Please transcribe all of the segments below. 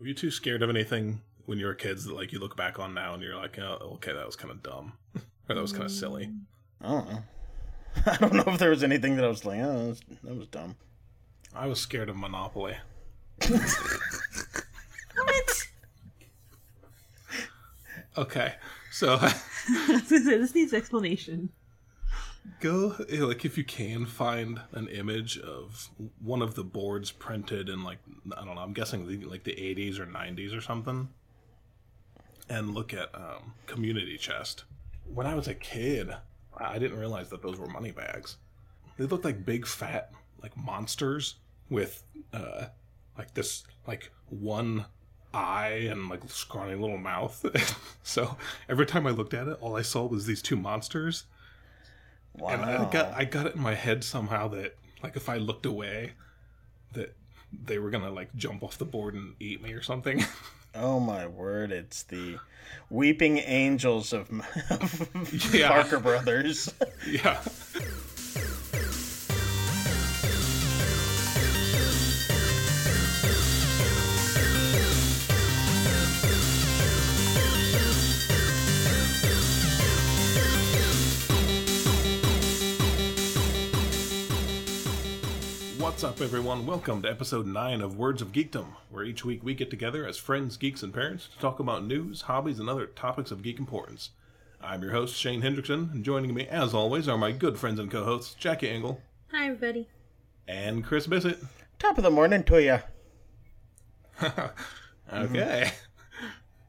Were you too scared of anything when you were kids that like you look back on now and you're like, oh, okay, that was kind of dumb, or that was kind of mm. silly? I don't know. I don't know if there was anything that I was like, oh, that was, that was dumb. I was scared of Monopoly. What? Okay, so this needs explanation. Go like if you can find an image of one of the boards printed in like I don't know, I'm guessing the, like the 80s or 90s or something, and look at um, Community Chest. When I was a kid, I didn't realize that those were money bags. They looked like big fat like monsters with uh, like this like one eye and like scrawny little mouth. so every time I looked at it, all I saw was these two monsters. Wow. And I got I got it in my head somehow that like if I looked away, that they were gonna like jump off the board and eat me or something. oh my word! It's the weeping angels of, of Yeah. Parker Brothers. yeah. Up, everyone? Welcome to episode 9 of Words of Geekdom, where each week we get together as friends, geeks, and parents to talk about news, hobbies, and other topics of geek importance. I'm your host, Shane Hendrickson, and joining me, as always, are my good friends and co hosts, Jackie Engel Hi, everybody. and Chris Bissett. Top of the morning to you. Okay.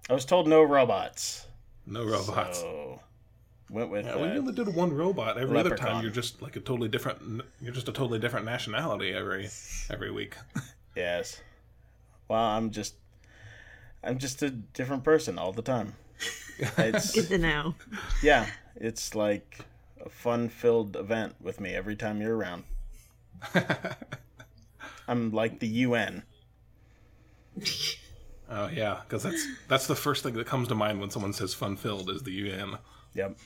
I was told no robots. No robots. So went with Yeah, we uh, only did one robot. Every other time, you're just like a totally different. You're just a totally different nationality every every week. yes. Well, I'm just I'm just a different person all the time. It's Good to know. yeah, it's like a fun-filled event with me every time you're around. I'm like the UN. Oh yeah, because that's that's the first thing that comes to mind when someone says fun filled is the UN. Yep.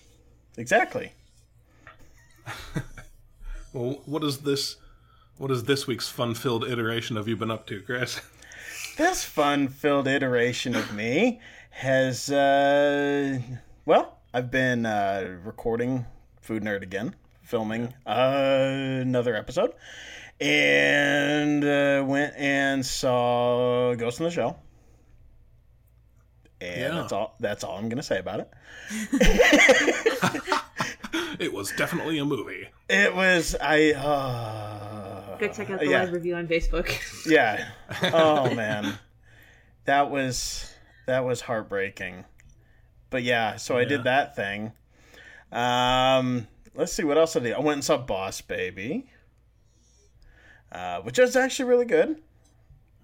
Exactly. Well, what is this? What is this week's fun filled iteration of you been up to, Chris? This fun-filled iteration of me has uh well, I've been uh recording Food Nerd again, filming uh, another episode, and uh, went and saw Ghost in the Shell. And Yeah. that's all. That's all I'm gonna say about it. It was definitely a movie. It was I. Uh, Go check out the yeah. live review on Facebook. Yeah. Oh man, that was that was heartbreaking. But yeah, so I did that thing. Um, let's see what else I did. I went and saw Boss Baby, uh, which was actually really good.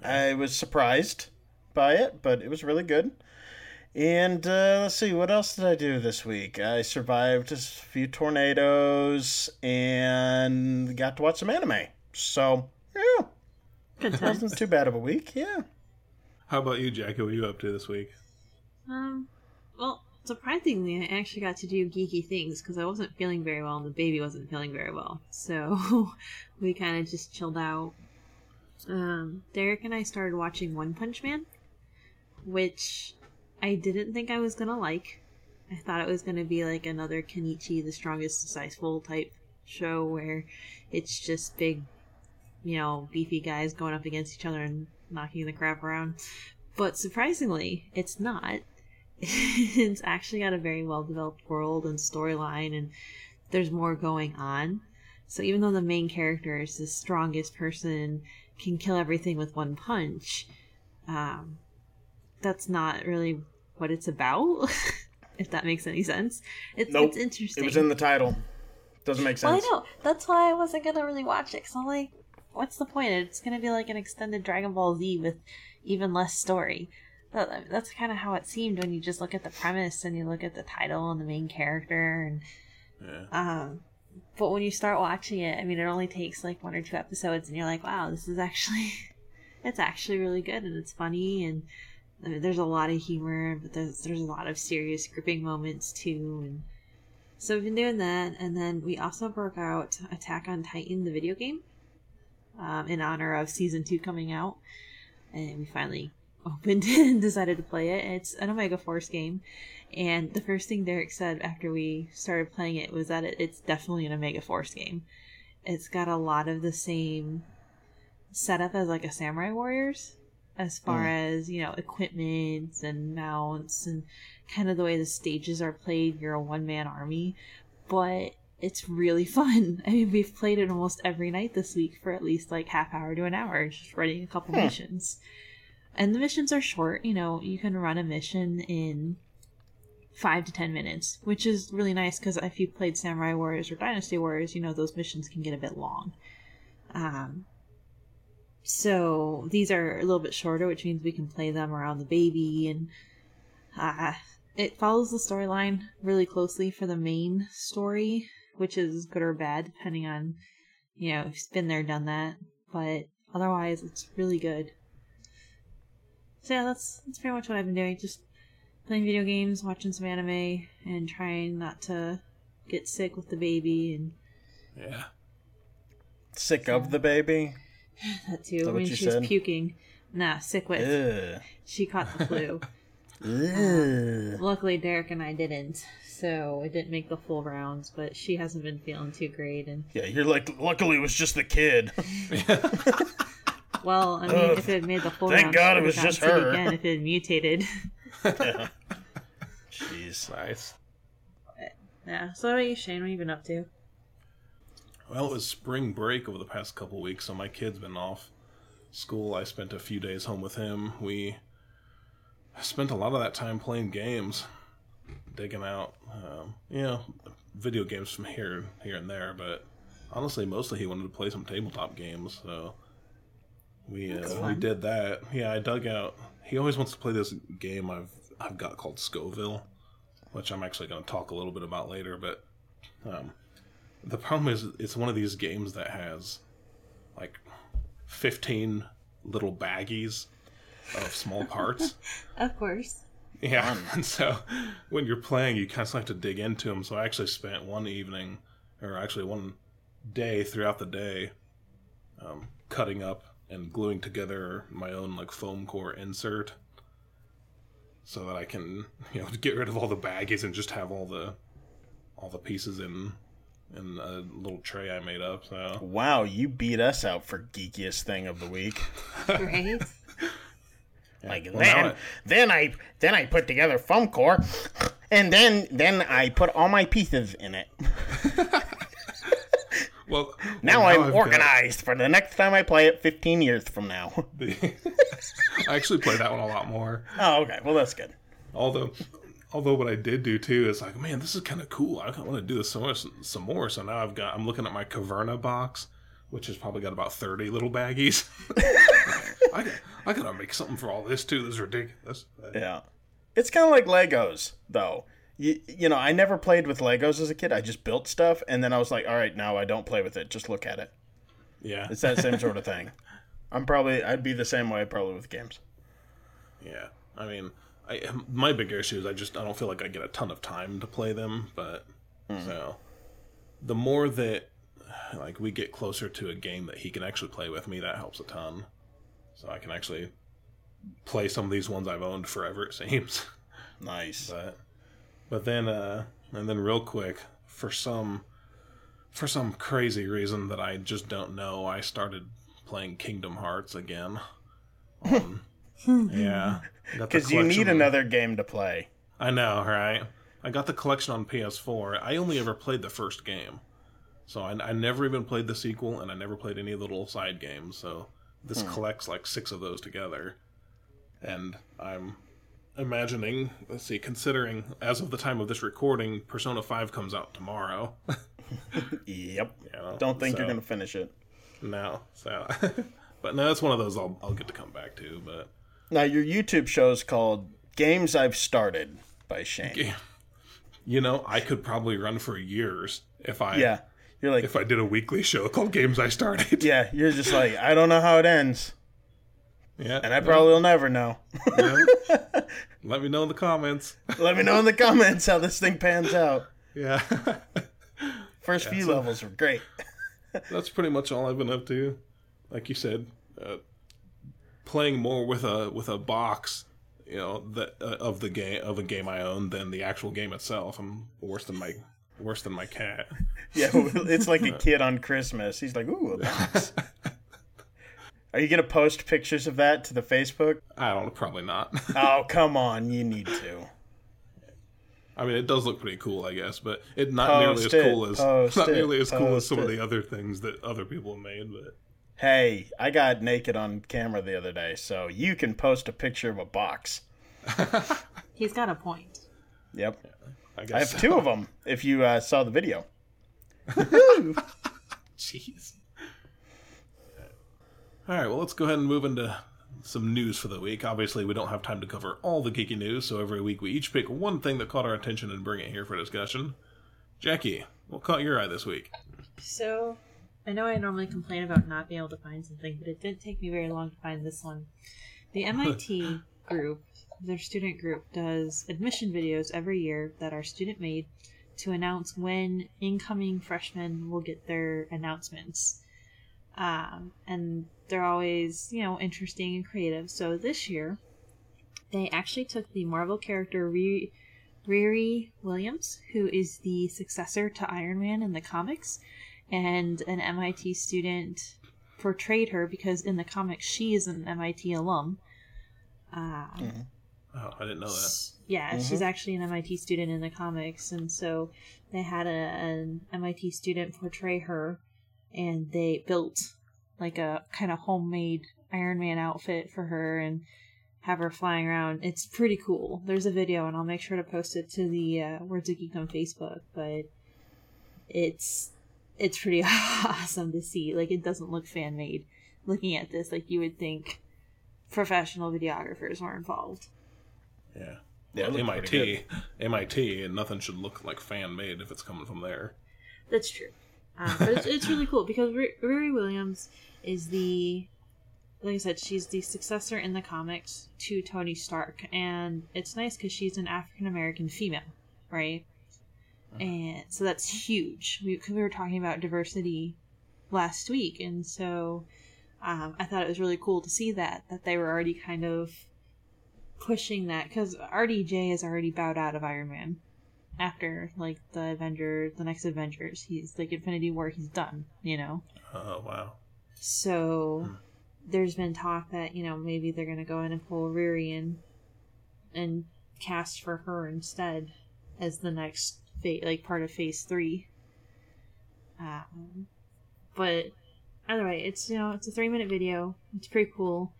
I was surprised by it, but it was really good. And uh, let's see, what else did I do this week? I survived a few tornadoes and got to watch some anime. So yeah, Good it wasn't too bad of a week. Yeah. How about you, Jackie? What are you up to this week? Um, well, surprisingly, I actually got to do geeky things because I wasn't feeling very well and the baby wasn't feeling very well. So we kind of just chilled out. Um, Derek and I started watching One Punch Man, which I didn't think I was gonna like. I thought it was gonna be like another Kenichi, the strongest disciple type show where it's just big, you know, beefy guys going up against each other and knocking the crap around. But surprisingly, it's not. it's actually got a very well developed world and storyline, and there's more going on. So even though the main character is the strongest person, can kill everything with one punch, um, that's not really what it's about. if that makes any sense, it's, Nope. it's interesting. It was in the title. Doesn't make sense. Well, I know. That's why I wasn't gonna really watch it. Cause I'm like, what's the point? It's gonna be like an extended Dragon Ball Z with even less story. That, that's kind of how it seemed when you just look at the premise and you look at the title and the main character and Yeah. um. But when you start watching it, I mean, it only takes like one or two episodes, and you're like, wow, this is actually, it's actually really good and it's funny and. There's a lot of humor, but there's there's a lot of serious gripping moments too, and so we've been doing that, and then we also broke out Attack on Titan, the video game, um, in honor of season two coming out, and we finally opened and decided to play it. It's an Omega Force game, and the first thing Derek said after we started playing it was that it, it's definitely an Omega Force game. It's got a lot of the same setup as like a Samurai Warriors, as far as you know, equipment and mounts and kind of the way the stages are played. You're a one man army, but it's really fun. I mean, we've played it almost every night this week for at least like half hour to an hour, just running a couple missions. And the missions are short. You know, you can run a mission in five to ten minutes, which is really nice because if you played Samurai Warriors or Dynasty Warriors, you know those missions can get a bit long. Um, so these are a little bit shorter, which means we can play them around the baby, and uh, it follows the storyline really closely for the main story, which is good or bad depending on you know if you've been there, done that. But otherwise, it's really good. So yeah, that's that's pretty much what I've been doing. Just playing video games, watching some anime, and trying not to get sick with the baby and Yeah. Sick of the baby. that too. I mean, you she was said? puking. Nah, sick with. Ugh. She caught the flu. Uh, Ugh. Luckily, Derek and I didn't, so it didn't make the full rounds. But she hasn't been feeling too great, and Yeah, you're like. Luckily, it was just the kid. well, I mean, Ugh. if it had made the full Thank rounds, God it was just gotten sick her. Again, if it had mutated. Jeez. Nice. yeah. So, what about you, Shane? What have you been up to? Well, it was spring break over the past couple weeks, so my kid's been off school. I spent a few days home with him. We spent a lot of that time playing games, digging out, um, you know, video games from here, here and there. But honestly, mostly he wanted to play some tabletop games, so we uh, we did that. Yeah, I dug out. He always wants to play this game I've I've got called Scoville, which I'm actually going to talk a little bit about later. But um, the problem is, it's one of these games that has like 15 little baggies of small parts. Of course. yeah. And so when you're playing, you constantly have to dig into them. So I actually spent one evening, or actually one day throughout the day, um, cutting up and gluing together my own like foam core insert so that I can, you know, get rid of all the baggies and just have all the all the pieces in in a little tray I made up. So Wow, you beat us out for geekiest thing of the week. Right? Like Well, then, now it- then I then I put together foam core, and then then I put all my pieces in it. well, Now well, I'm I've got organized for the next time I play it 15 years from now. I actually play that one a lot more. oh, okay. Well, that's good. Although, although what I did do too is like, man, this is kind of cool. I want to do this some more, some more. So now I've got. I'm looking at my Caverna box, which has probably got about thirty little baggies. I got, I gotta make something for all this too. This is ridiculous. Yeah. It's kind of like Legos, though. You, you know, I never played with Legos as a kid. I just built stuff, and then I was like, all right, now I don't play with it. Just look at it. yeah, It's that same sort of thing. I'm probably, I'd be the same way probably with games. yeah. I mean, I my big issue is I just I don't feel like I get a ton of time to play them. But so the more that like we get closer to a game that he can actually play with me, that helps a ton. So I can actually play some of these ones I've owned forever. It seems. Nice. but but then uh and then real quick for some for some crazy reason that I just don't know I started playing Kingdom Hearts again um, yeah Because you need another game to play. I know right I got the collection on PS4 I only ever played the first game so I, I never even played the sequel and I never played any little side games so this hmm. collects like six of those together and I'm imagining, let's see, considering as of the time of this recording, Persona 5 comes out tomorrow. Yep. you know, Don't think you're going to finish it. No, so. but no, that's one of those I'll, I'll get to come back to. But Now, your YouTube show is called Games I've Started by Shane. you know, I could probably run for years if I Yeah. You're like, if I did a weekly show called Games I Started. yeah, you're just like, I don't know how it ends. yeah, And I probably will never know. yeah. Let me know in the comments. Let me know in the comments how this thing pans out. Yeah, First few levels were great. that's pretty much all I've been up to. Like you said, uh, playing more with a with a box, you know, that uh, of the game of a game I own than the actual game itself. I'm worse than my worse than my cat. Yeah, it's like a kid on Christmas. He's like, "Ooh, a box." Are you gonna post pictures of that to the Facebook? I don't probably not. Oh, come on, you need to. I mean, it does look pretty cool, I guess, but it not Post nearly as cool as not it, nearly as cool as some of the other things that other people have made. But Hey, I got naked on camera the other day, so you can post a picture of a box. He's got a point. Yep, I I guess have two of them. If you uh, saw the video, Jeez. All right, well, let's go ahead and move into some news for the week. Obviously, we don't have time to cover all the geeky news, so every week we each pick one thing that caught our attention and bring it here for discussion. Jackie, what caught your eye this week? So, I know I normally complain about not being able to find something, but it didn't take me very long to find this one. The MIT group, their student group, does admission videos every year that are student made to announce when incoming freshmen will get their announcements. Um, and they're always, you know, interesting and creative. So this year, they actually took the Marvel character Riri, Riri Williams, who is the successor to Iron Man in the comics, and an MIT student portrayed her because in the comics she is an MIT alum. Um, Oh, I didn't know that. Yeah, Mm-hmm. she's actually an MIT student in the comics, and so they had a, an MIT student portray her, and they built like a kind of homemade Iron Man outfit for her and have her flying around. It's pretty cool. There's a video, and I'll make sure to post it to the uh, Words of Geek on Facebook. But it's it's pretty awesome to see. Like it doesn't look fan made. Looking at this, like you would think professional videographers were involved. Yeah. Yeah, Well, MIT, MIT, and nothing should look like fan made if it's coming from there. That's true. Um, but it's, it's really cool because R- Riri Williams is the, like I said, she's the successor in the comics to Tony Stark, and it's nice because she's an African American female, right? And so that's huge. We, cause we were talking about diversity last week, and so um, I thought it was really cool to see that that they were already kind of pushing that because RDJ has already bowed out of Iron Man after like the Avenger, the next Avengers. He's like Infinity War. He's done. You know. Oh wow. So there's been talk that you know maybe they're gonna go in and pull Riri in and cast for her instead as the next like part of Phase Three. Um, but either way, it's you know it's a three minute video. It's pretty cool.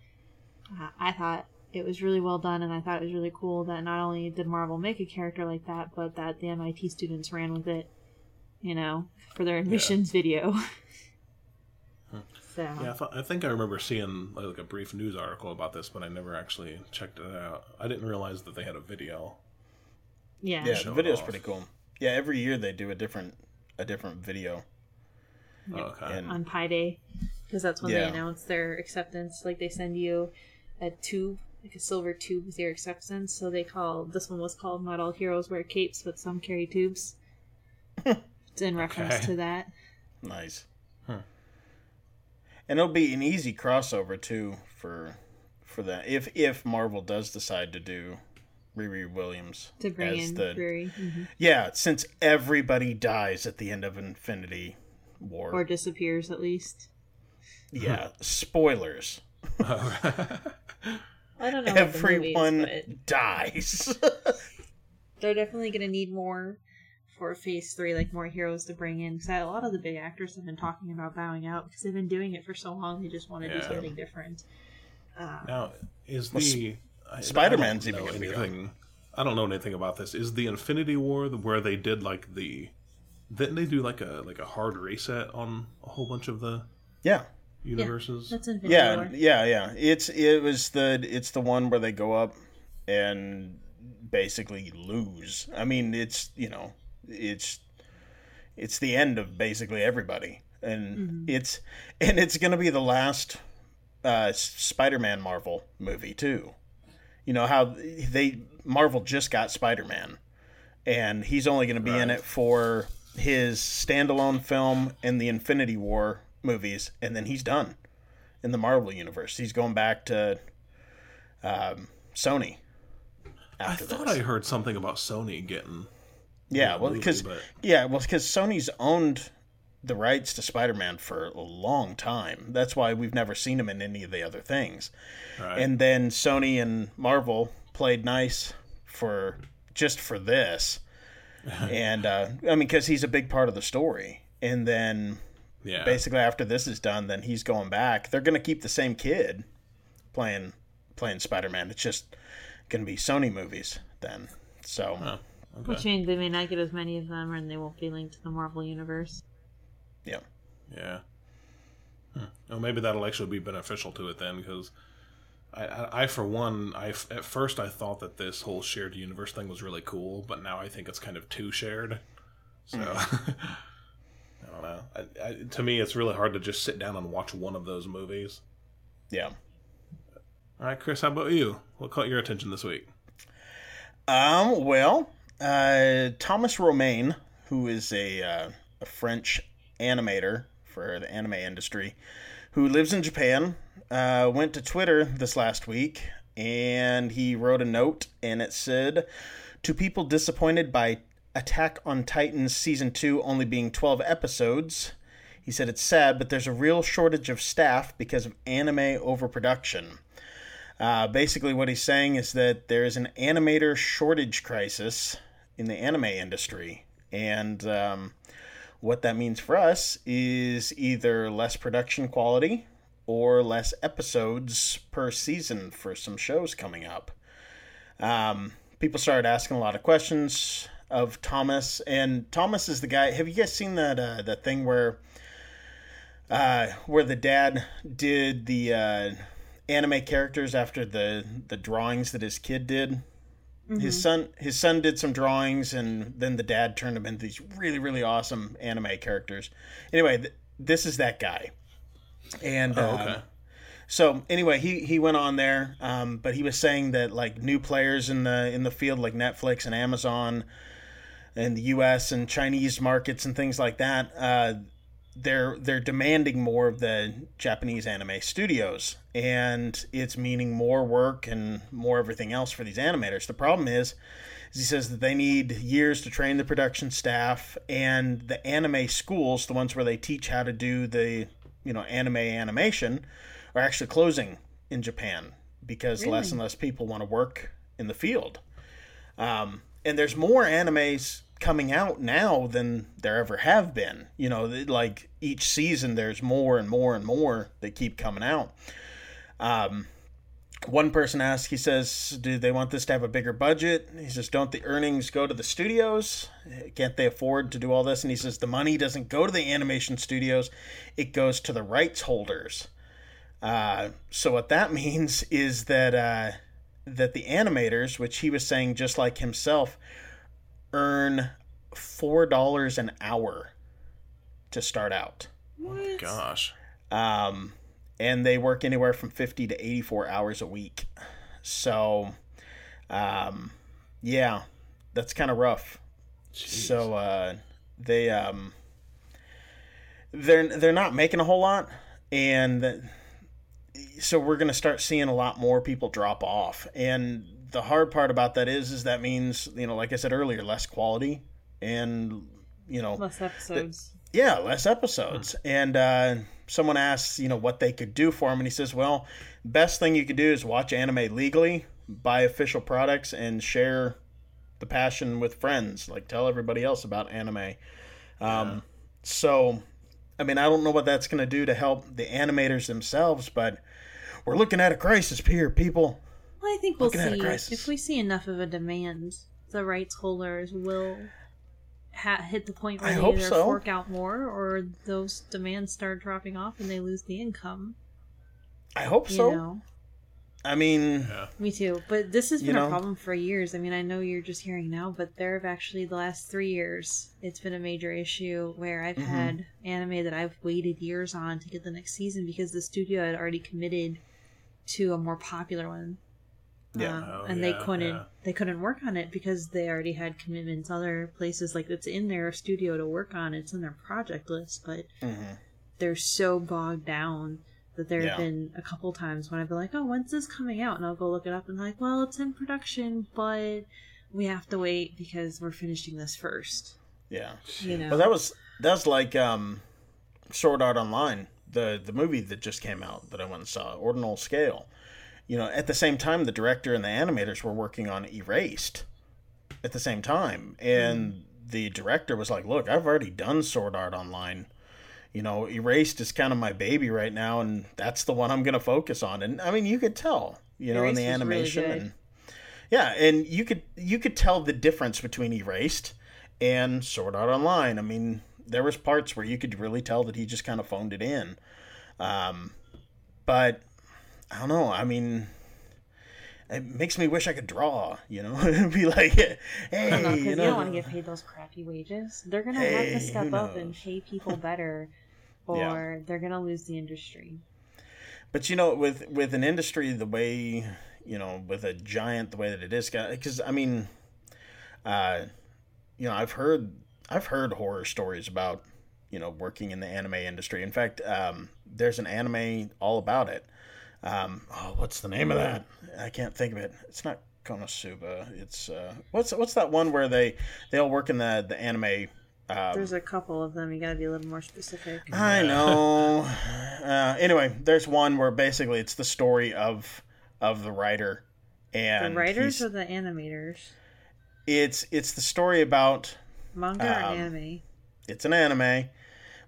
Uh, I thought it was really well done, and I thought it was really cool that not only did Marvel make a character like that, but that the MIT students ran with it. You know, for their admissions video. so Yeah, I, thought, I think I remember seeing like a brief news article about this, but I never actually checked it out. I didn't realize that they had a video. yeah, Yeah, the it video's off. pretty cool. Yeah, every year they do a different a different video. Yeah. Oh, okay. And on Pi Day because that's when Yeah. they announce their acceptance. Like they send you a tube, like a silver tube with your acceptance. So they call this one was called "Not All Heroes Wear Capes, but Some Carry Tubes." it's in reference Okay. to that. nice. Huh. And it'll be an easy crossover too for for that if if Marvel does decide to do Riri Williams To bring as in the Riri, mhm. yeah since everybody dies at the end of Infinity War. or disappears at least. yeah, spoilers. I don't know. about the movies, Everyone but dies. they're definitely going to need more for Phase Three, like more heroes to bring in. Because a lot of the big actors have been talking about bowing out because they've been doing it for so long. They just want to do something different. Um, Now, is Well, the I- I Spider-Man's even gonna be anything. I don't know anything about this. Is the Infinity War where they did like the? Didn't they do like a like a hard reset on a whole bunch of the yeah. universes? that's Infinity Yeah, War. yeah, yeah. It's it was the it's the one where they go up and basically lose. I mean, it's you know, it's it's the end of basically everybody, and it's and it's gonna be the last uh, Spider-Man Marvel movie too. You know how they Marvel just got Spider-Man, and he's only gonna be in it for his standalone film and the Infinity War movies, and then he's done in the Marvel universe. He's going back to um, Sony. I thought this. I heard something about Sony getting. yeah, well, because yeah, well, because Sony's owned the rights to Spider-Man for a long time. That's why we've never seen him in any of the other things. Right. And then Sony and Marvel played nice for just for this. and uh, I mean, because he's a big part of the story. And then yeah. basically after this is done, then he's going back. They're going to keep the same kid playing playing Spider Man. It's just going to be Sony movies then. So Which okay. means they may not get as many of them, and they won't be linked to the Marvel universe. Yeah, Yeah. Hmm. Well, maybe that'll actually be beneficial to it then, because I, I, I, for one, I at first I thought that this whole shared universe thing was really cool, but now I think it's kind of too shared. So I don't know. I, I, to me, it's really hard to just sit down and watch one of those movies. yeah. All right, Chris, how about you? What caught your attention this week? Um. Well, uh, Thomas Romain, who is a uh, a French animator for the anime industry, who lives in Japan, uh, went to Twitter this last week and he wrote a note, and it said, "To people disappointed by Attack on Titans season two only being twelve episodes." He said it's sad, but there's a real shortage of staff because of anime overproduction. Uh, basically, what he's saying is that there is an animator shortage crisis in the anime industry. And um, what that means for us is either less production quality or less episodes per season for some shows coming up. Um, people started asking a lot of questions of Thomas, and Thomas is the guy. Have you guys seen that uh, that thing where uh, where the dad did the uh, anime characters after the the drawings that his kid did. His son his son did some drawings, and then the dad turned them into these really really awesome anime characters. Anyway, th- this is that guy, and Oh, uh, okay. so anyway, he he went on there, um, but he was saying that like new players in the in the field, like Netflix and Amazon, and the U.S. and Chinese markets and things like that, uh, they're they're demanding more of the Japanese anime studios, and it's meaning more work and more everything else for these animators. The problem is, is he says that they need years to train the production staff, and the anime schools, the ones where they teach how to do the you know anime animation, are actually closing in Japan because less and less people want to work in the field. Um, and there's more animes coming out now than there ever have been. You know, like each season, there's more and more and more that keep coming out. Um, one person asked, he says, Do they want this to have a bigger budget? He says, Don't the earnings go to the studios? Can't they afford to do all this? And he says, The money doesn't go to the animation studios, it goes to the rights holders. Uh, so what that means is that uh, that the animators, which he was saying just like himself, earn four dollars an hour to start out, What? Gosh. um, and they work anywhere from fifty to eighty-four hours a week. So, um, yeah, that's kind of rough. So uh, they um, they're they're not making a whole lot, and th- so we're going to start seeing a lot more people drop off. And the hard part about that is, is that means you know, like I said earlier, less quality, and you know, Less episodes. yeah, less episodes. And uh, someone asks, you know, what they could do for him, and he says, well, best thing you could do is watch anime legally, buy official products, and share the passion with friends. Like tell everybody else about anime. Um, So, I mean, I don't know what that's going to do to help the animators themselves, but we're looking at a crisis here, people. Well, I think we'll Looking at a see. crisis. If we see enough of a demand, the rights holders will ha- hit the point where I they hope either so. fork out more or those demands start dropping off and they lose the income. I hope You so. know? I mean, Yeah. Me too. But this has You been know? a problem for years. I mean, I know you're just hearing now, but there have actually the last three years, it's been a major issue where I've Mhm. had anime that I've waited years on to get the next season because the studio had already committed to a more popular one. Yeah. Um, Oh, and they couldn't yeah. they couldn't work on it because they already had commitments other places like it's in their studio to work on it's in their project list but mhm. they're so bogged down That there have Yeah. been a couple times when I've been like, "Oh, when's this coming out?" And I'll go look it up and like, "Well, it's in production, but we have to wait because we're finishing this first. Yeah. You know, Well, that was that's like um, Sword Art Online, the the movie that just came out that I went and saw, Ordinal Scale. You know, at the same time, the director and the animators were working on Erased at the same time, and the director was like, "Look, I've already done Sword Art Online. You know, Erased is kind of my baby right now, and that's the one I'm going to focus on." And I mean, you could tell, you know, in the Erased was really animation and yeah, and you could you could tell the difference between Erased and Sword Art Online. I mean, there was parts where you could really tell that he just kind of phoned it in. Um, but I don't know. I mean, it makes me wish I could draw. You know, be like, hey, don't you you know, don't want to get paid those crappy wages. They're gonna have to step up and pay people better, Yeah. or they're gonna lose the industry. But you know, with with an industry the way you know, with a giant the way that it is, because I mean, uh, you know, I've heard I've heard horror stories about you know working in the anime industry. In fact, um, there's an anime all about it. Um, oh, what's the name of that? I can't think of it. It's not Konosuba. It's uh, what's what's that one where they they all work in the the anime. Um, There's a couple of them. You gotta be a little more specific. I know. Uh, anyway, there's one where basically it's the story of of the writer, and The writers he's- or the animators? it's it's the story about Manga or Um, anime? it's an anime,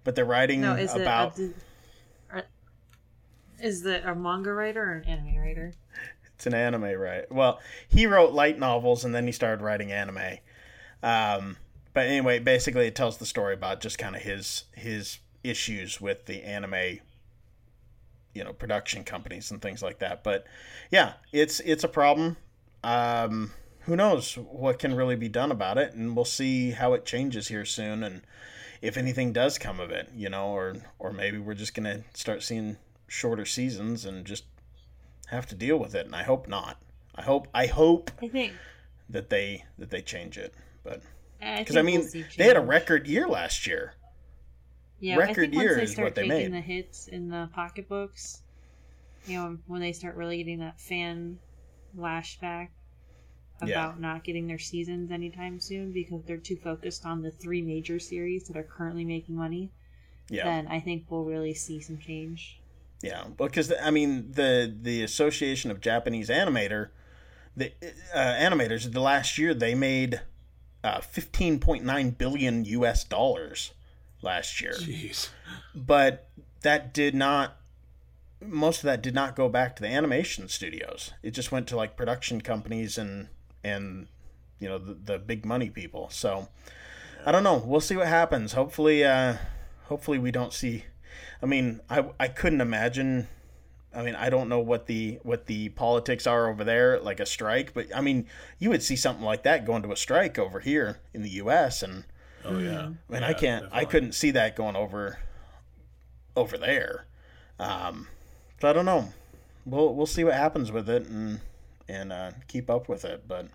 but they're writing No, is about it? Is the a manga writer or an anime writer? it's an anime, right? Well, he wrote light novels and then he started writing anime. Um, but anyway, basically, it tells the story about just kind of his his issues with the anime, you know, production companies and things like that. But yeah, it's it's a problem. Um, who knows what can really be done about it, and we'll see how it changes here soon, and if anything does come of it, you know, or or maybe we're just gonna start seeing shorter seasons and just have to deal with it. And I hope not. I hope I hope I think. that they that they change it, but Because I mean they had a record year last year. Yeah, record I think once year is what they taking made. the hits in the pocketbooks, you know, when they start really getting that fan lashback about Yeah. not getting their seasons anytime soon because they're too focused on the three major series that are currently making money, Yeah, then I think we'll really see some change. Yeah. Because I mean the the Association of Japanese Animator, the uh, animators the last year they made uh, fifteen point nine billion U.S. dollars last year. Jeez. but that did not most of that did not go back to the animation studios it just went to like production companies and and you know the, the big money people so i don't know we'll see what happens hopefully uh hopefully we don't see i mean i i couldn't imagine I mean, I don't know what the what the politics are over there, like a strike, but I mean, you would see something like that going to a strike over here in the U.S. and Oh yeah. I mean, Yeah, I can't. I couldn't see that going over over there. Um, so I don't know. We'll we'll see what happens with it and and uh, keep up with it. But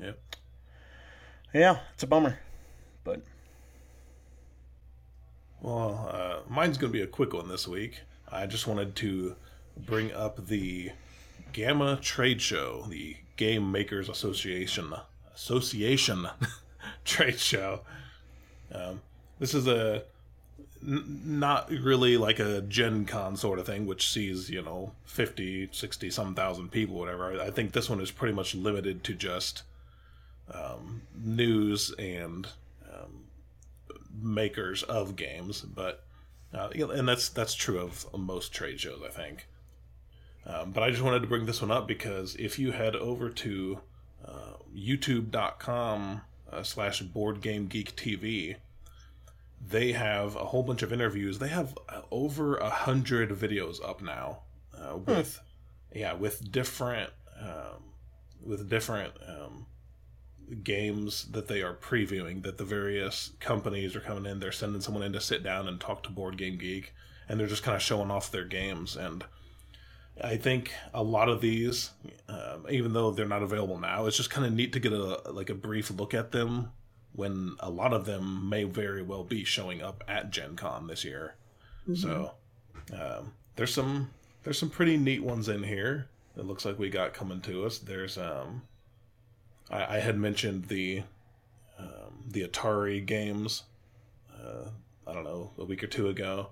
yeah, yeah, it's a bummer. But Well, uh, mine's going to be a quick one this week. I just wanted to bring up the GAMA Trade Show, the Game Makers Association Association trade show. Um, this is a n- not really like a Gen Con sort of thing, which sees, you know, 50, 60, some thousand people, whatever. I think this one is pretty much limited to just um, news and makers of games, but uh, and that's that's true of most trade shows, I think. Um, but I just wanted to bring this one up because if you head over to uh, YouTube.com uh, slash Board Game Geek TV, they have a whole bunch of interviews. They have uh, over a hundred videos up now uh, with yeah with different um, with different um, games that they are previewing that the various companies are coming in they're sending someone in to sit down and talk to board game geek and they're just kind of showing off their games and i think a lot of these um, even though they're not available now it's just kind of neat to get a like a brief look at them when a lot of them may very well be showing up at gen con this year so um, there's some there's some pretty neat ones in here. It looks like we got coming to us. There's um, I, I had mentioned the um, the Atari games. Uh, I don't know a week or two ago.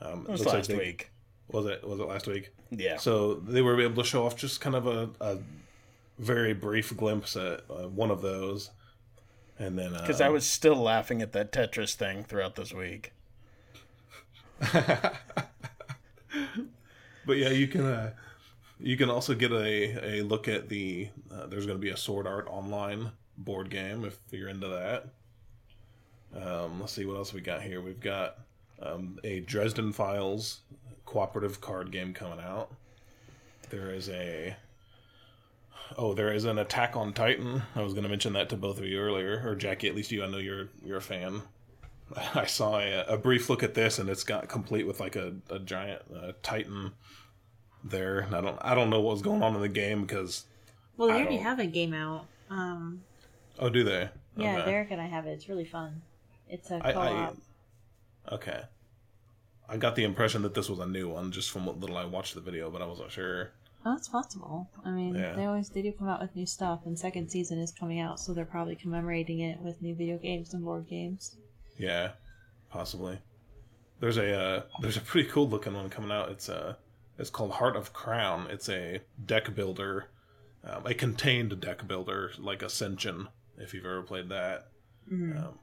Um, It was looks like last they- week. Was it was it last week? Yeah. So they were able to show off just kind of a, a very brief glimpse at uh, one of those, and then Because uh, I was still laughing at that Tetris thing throughout this week. But yeah, you can uh, you can also get a, a look at the. Uh, there's going to be a Sword Art Online board game if you're into that. Um, let's see what else we got here. We've got um, a Dresden Files cooperative card game coming out. There is a. Oh, there is an Attack on Titan. I was going to mention that to both of you earlier, or Jackie. At least you, I know you're you're a fan. I saw a, a brief look at this, and it's got complete with like a, a giant uh, Titan there. And I don't I don't know what was going on in the game because Well, they I already don't- have a game out. Um, oh, do they? yeah, Okay. Derek and I have it. It's really fun. It's a co-op. I okay. I got the impression that this was a new one just from what little I watched the video, but I wasn't sure. Oh, it's possible. I mean, Yeah. they always they do come out with new stuff, and second season is coming out, so they're probably commemorating it with new video games and board games. Yeah, possibly. There's a uh, there's a pretty cool looking one coming out. It's uh it's called Heart of Crown. It's a deck builder, um, a contained deck builder like Ascension. If you've ever played that, um,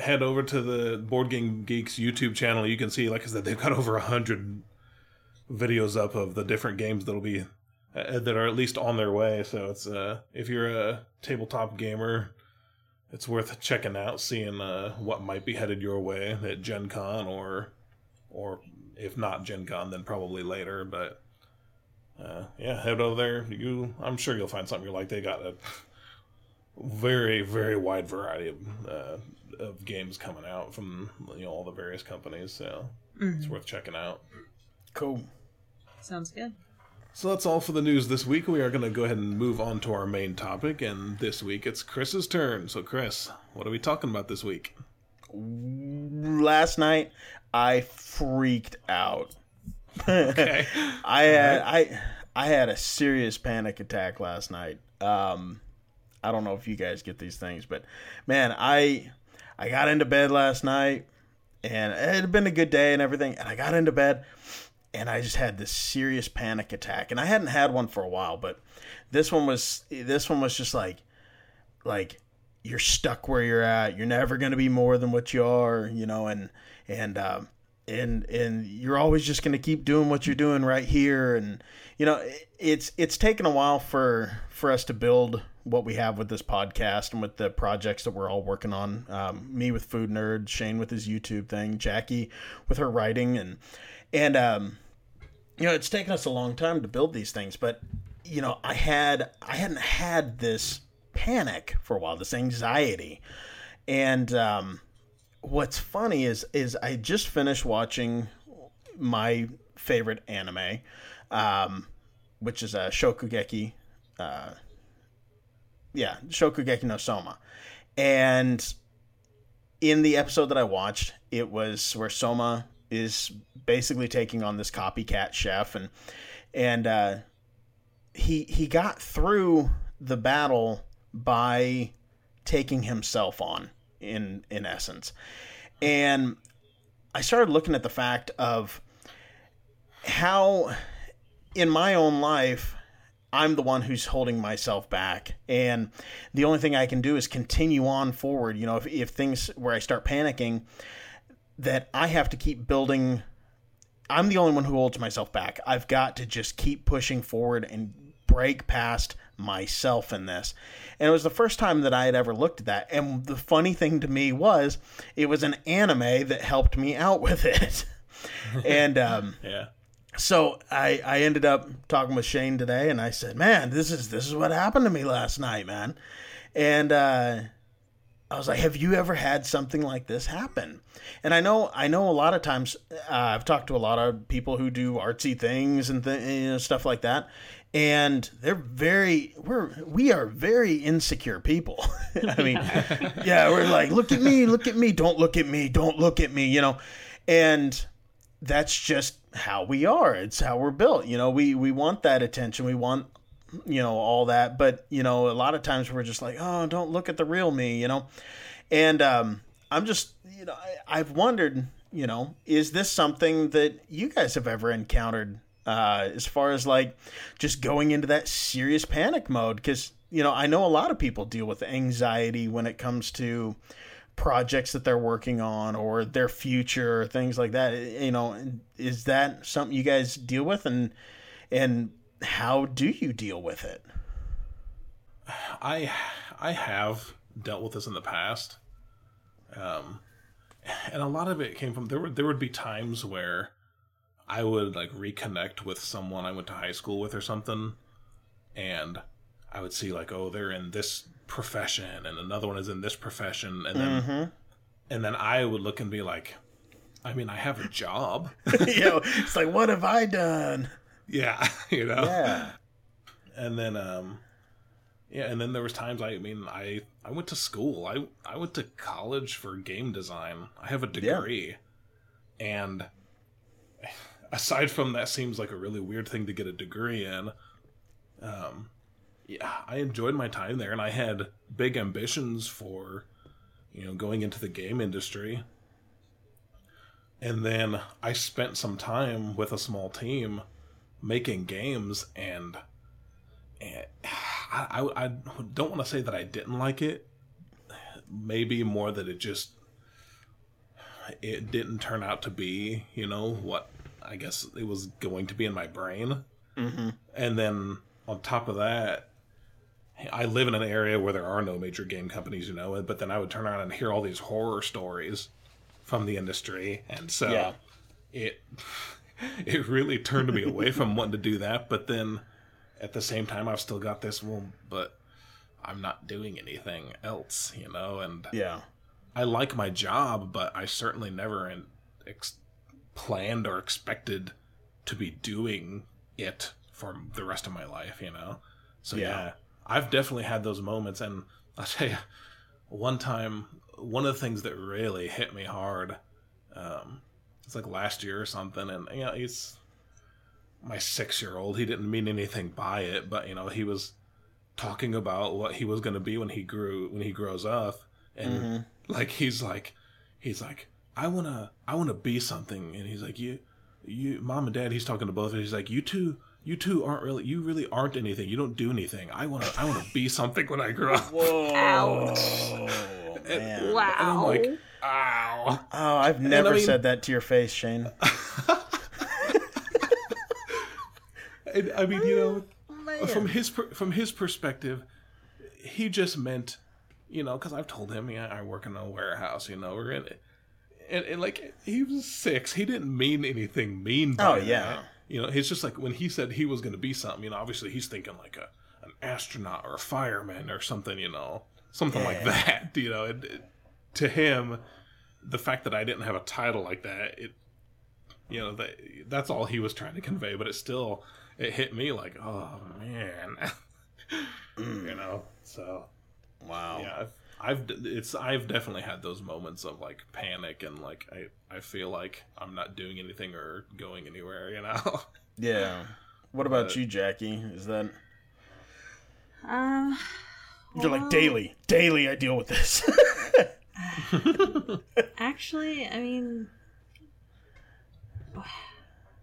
head over to the Board Game Geeks YouTube channel. You can see, like I said, they've got over a hundred videos up of the different games that'll be uh, that are at least on their way. So it's uh if you're a tabletop gamer it's worth checking out, seeing uh, what might be headed your way at Gen Con or or if not Gen Con, then probably later. But uh, yeah, head over there. You, I'm sure you'll find something you like. They got a very very wide variety of uh, of games coming out from you know all the various companies. So it's worth checking out. Cool. Sounds good. So that's all for the news this week. We are going to go ahead and move on to our main topic, and this week it's Chris's turn. So, Chris, what are we talking about this week? Last night, I freaked out. Okay. I had I I had a serious panic attack last night. Um, I don't know if you guys get these things, but man, I I got into bed last night, and it had been a good day and everything, and I got into bed, and I just had this serious panic attack, and I hadn't had one for a while, but this one was this one was just like like you're stuck where you're at. You're never going to be more than what you are, you know, and and um, and and you're always just going to keep doing what you're doing right here. And you know it's it's taken a while for for us to build what we have with this podcast and with the projects that we're all working on. Um, me with food nerd shane with his youtube thing jackie with her writing. And and um you know it's taken us a long time to build these things. But you know i had i hadn't had this panic for a while this anxiety. And um what's funny is is I just finished watching my favorite anime, um, which is a Shokugeki. Uh, yeah, Shokugeki no Soma, and in the episode that I watched, it was where Soma is basically taking on this copycat chef, and and uh, he he got through the battle by taking himself on in in essence. And i started looking at the fact of how in my own life i'm the one who's holding myself back. And the only thing i can do is continue on forward. You know if, if things where i start panicking that i have to keep building i'm the only one who holds myself back. I've got to just keep pushing forward and break past myself in this. And it was the first time that I had ever looked at that. And the funny thing to me was it was an anime that helped me out with it. and um, Yeah. so I, I ended up talking with Shane today and I said, Man, this is this is what happened to me last night, man. And uh I was like, "Have you ever had something like this happen?" And I know, I know, a lot of times uh, I've talked to a lot of people who do artsy things and th- you know, stuff like that, and they're very, we're we are very insecure people. I mean, yeah, we're like, "Look at me, look at me, don't look at me, don't look at me," you know, and that's just how we are. It's how we're built. You know, we we want that attention. We want you know all that, but you know, a lot of times we're just like, "Oh, don't look at the real me," you know. And um I'm just, you know, I, I've wondered, you know, is this something that you guys have ever encountered uh, as far as like just going into that serious panic mode? Because, you know, I know a lot of people deal with anxiety when it comes to projects that they're working on or their future, things like that. You know, is that something you guys deal with, and and how do you deal with it? I I have dealt with this in the past. Um, and a lot of it came from there. There would be times where I would like reconnect with someone I went to high school with or something, and I would see like, oh, they're in this profession, and another one is in this profession, and then Mm-hmm. and then I would look and be like, I mean, I have a job, you know, it's like, what have I done? yeah, you know, Yeah. and then um yeah and then there was times i mean i i went to school i i went to college for game design i have a degree and aside from that seems like a really weird thing to get a degree in um yeah i enjoyed my time there and i had big ambitions for you know going into the game industry and then i spent some time with a small team making games and and I, I, I don't want to say that I didn't like it. Maybe more that it just it didn't turn out to be, you know, what I guess it was going to be in my brain. Mm-hmm. And then on top of that, I live in an area where there are no major game companies, you know. But then I would turn around and hear all these horror stories from the industry, and so Yeah. it it really turned me away from wanting to do that. But then at the same time, I've still got this well, but I'm not doing anything else, you know. And Yeah. I like my job, but I certainly never in, ex- planned or expected to be doing it for the rest of my life, you know? So, Yeah. yeah, I've definitely had those moments. And I'll tell you, one time, one of the things that really hit me hard, um, it's like last year or something, and, you know, he's my six year old. He didn't mean anything by it, but, you know, he was talking about what he was going to be when he grew, when he grows up. And, like he's like he's like i want to i want to be something and he's like you you mom and dad he's talking to both of them he's like you two you two aren't really you really aren't anything you don't do anything i want to i want to be something when i grow up Whoa. Ouch. Man. Wow. and i'm like ow Oh, I've never I mean- said that to your face, Shane. and, i mean you know Man. from his per- from his perspective he just meant you know because i've told him yeah i work in a warehouse you know we're in it and, and like he was six he didn't mean anything mean by Oh, that. yeah. you know it's just like when he said he was going to be something you know obviously he's thinking like a an astronaut or a fireman or something you know something like that you know it, it- uh, to him the fact that i didn't have a title like that it you know that that's all he was trying to convey but it still it hit me like oh man you mm. know so Wow. yeah I've, I've it's I've definitely had those moments of like panic and like I I feel like I'm not doing anything or going anywhere you know Yeah. What about But- you, Jackie? Is that Um, you're like daily, daily? I deal with this. Actually, I mean,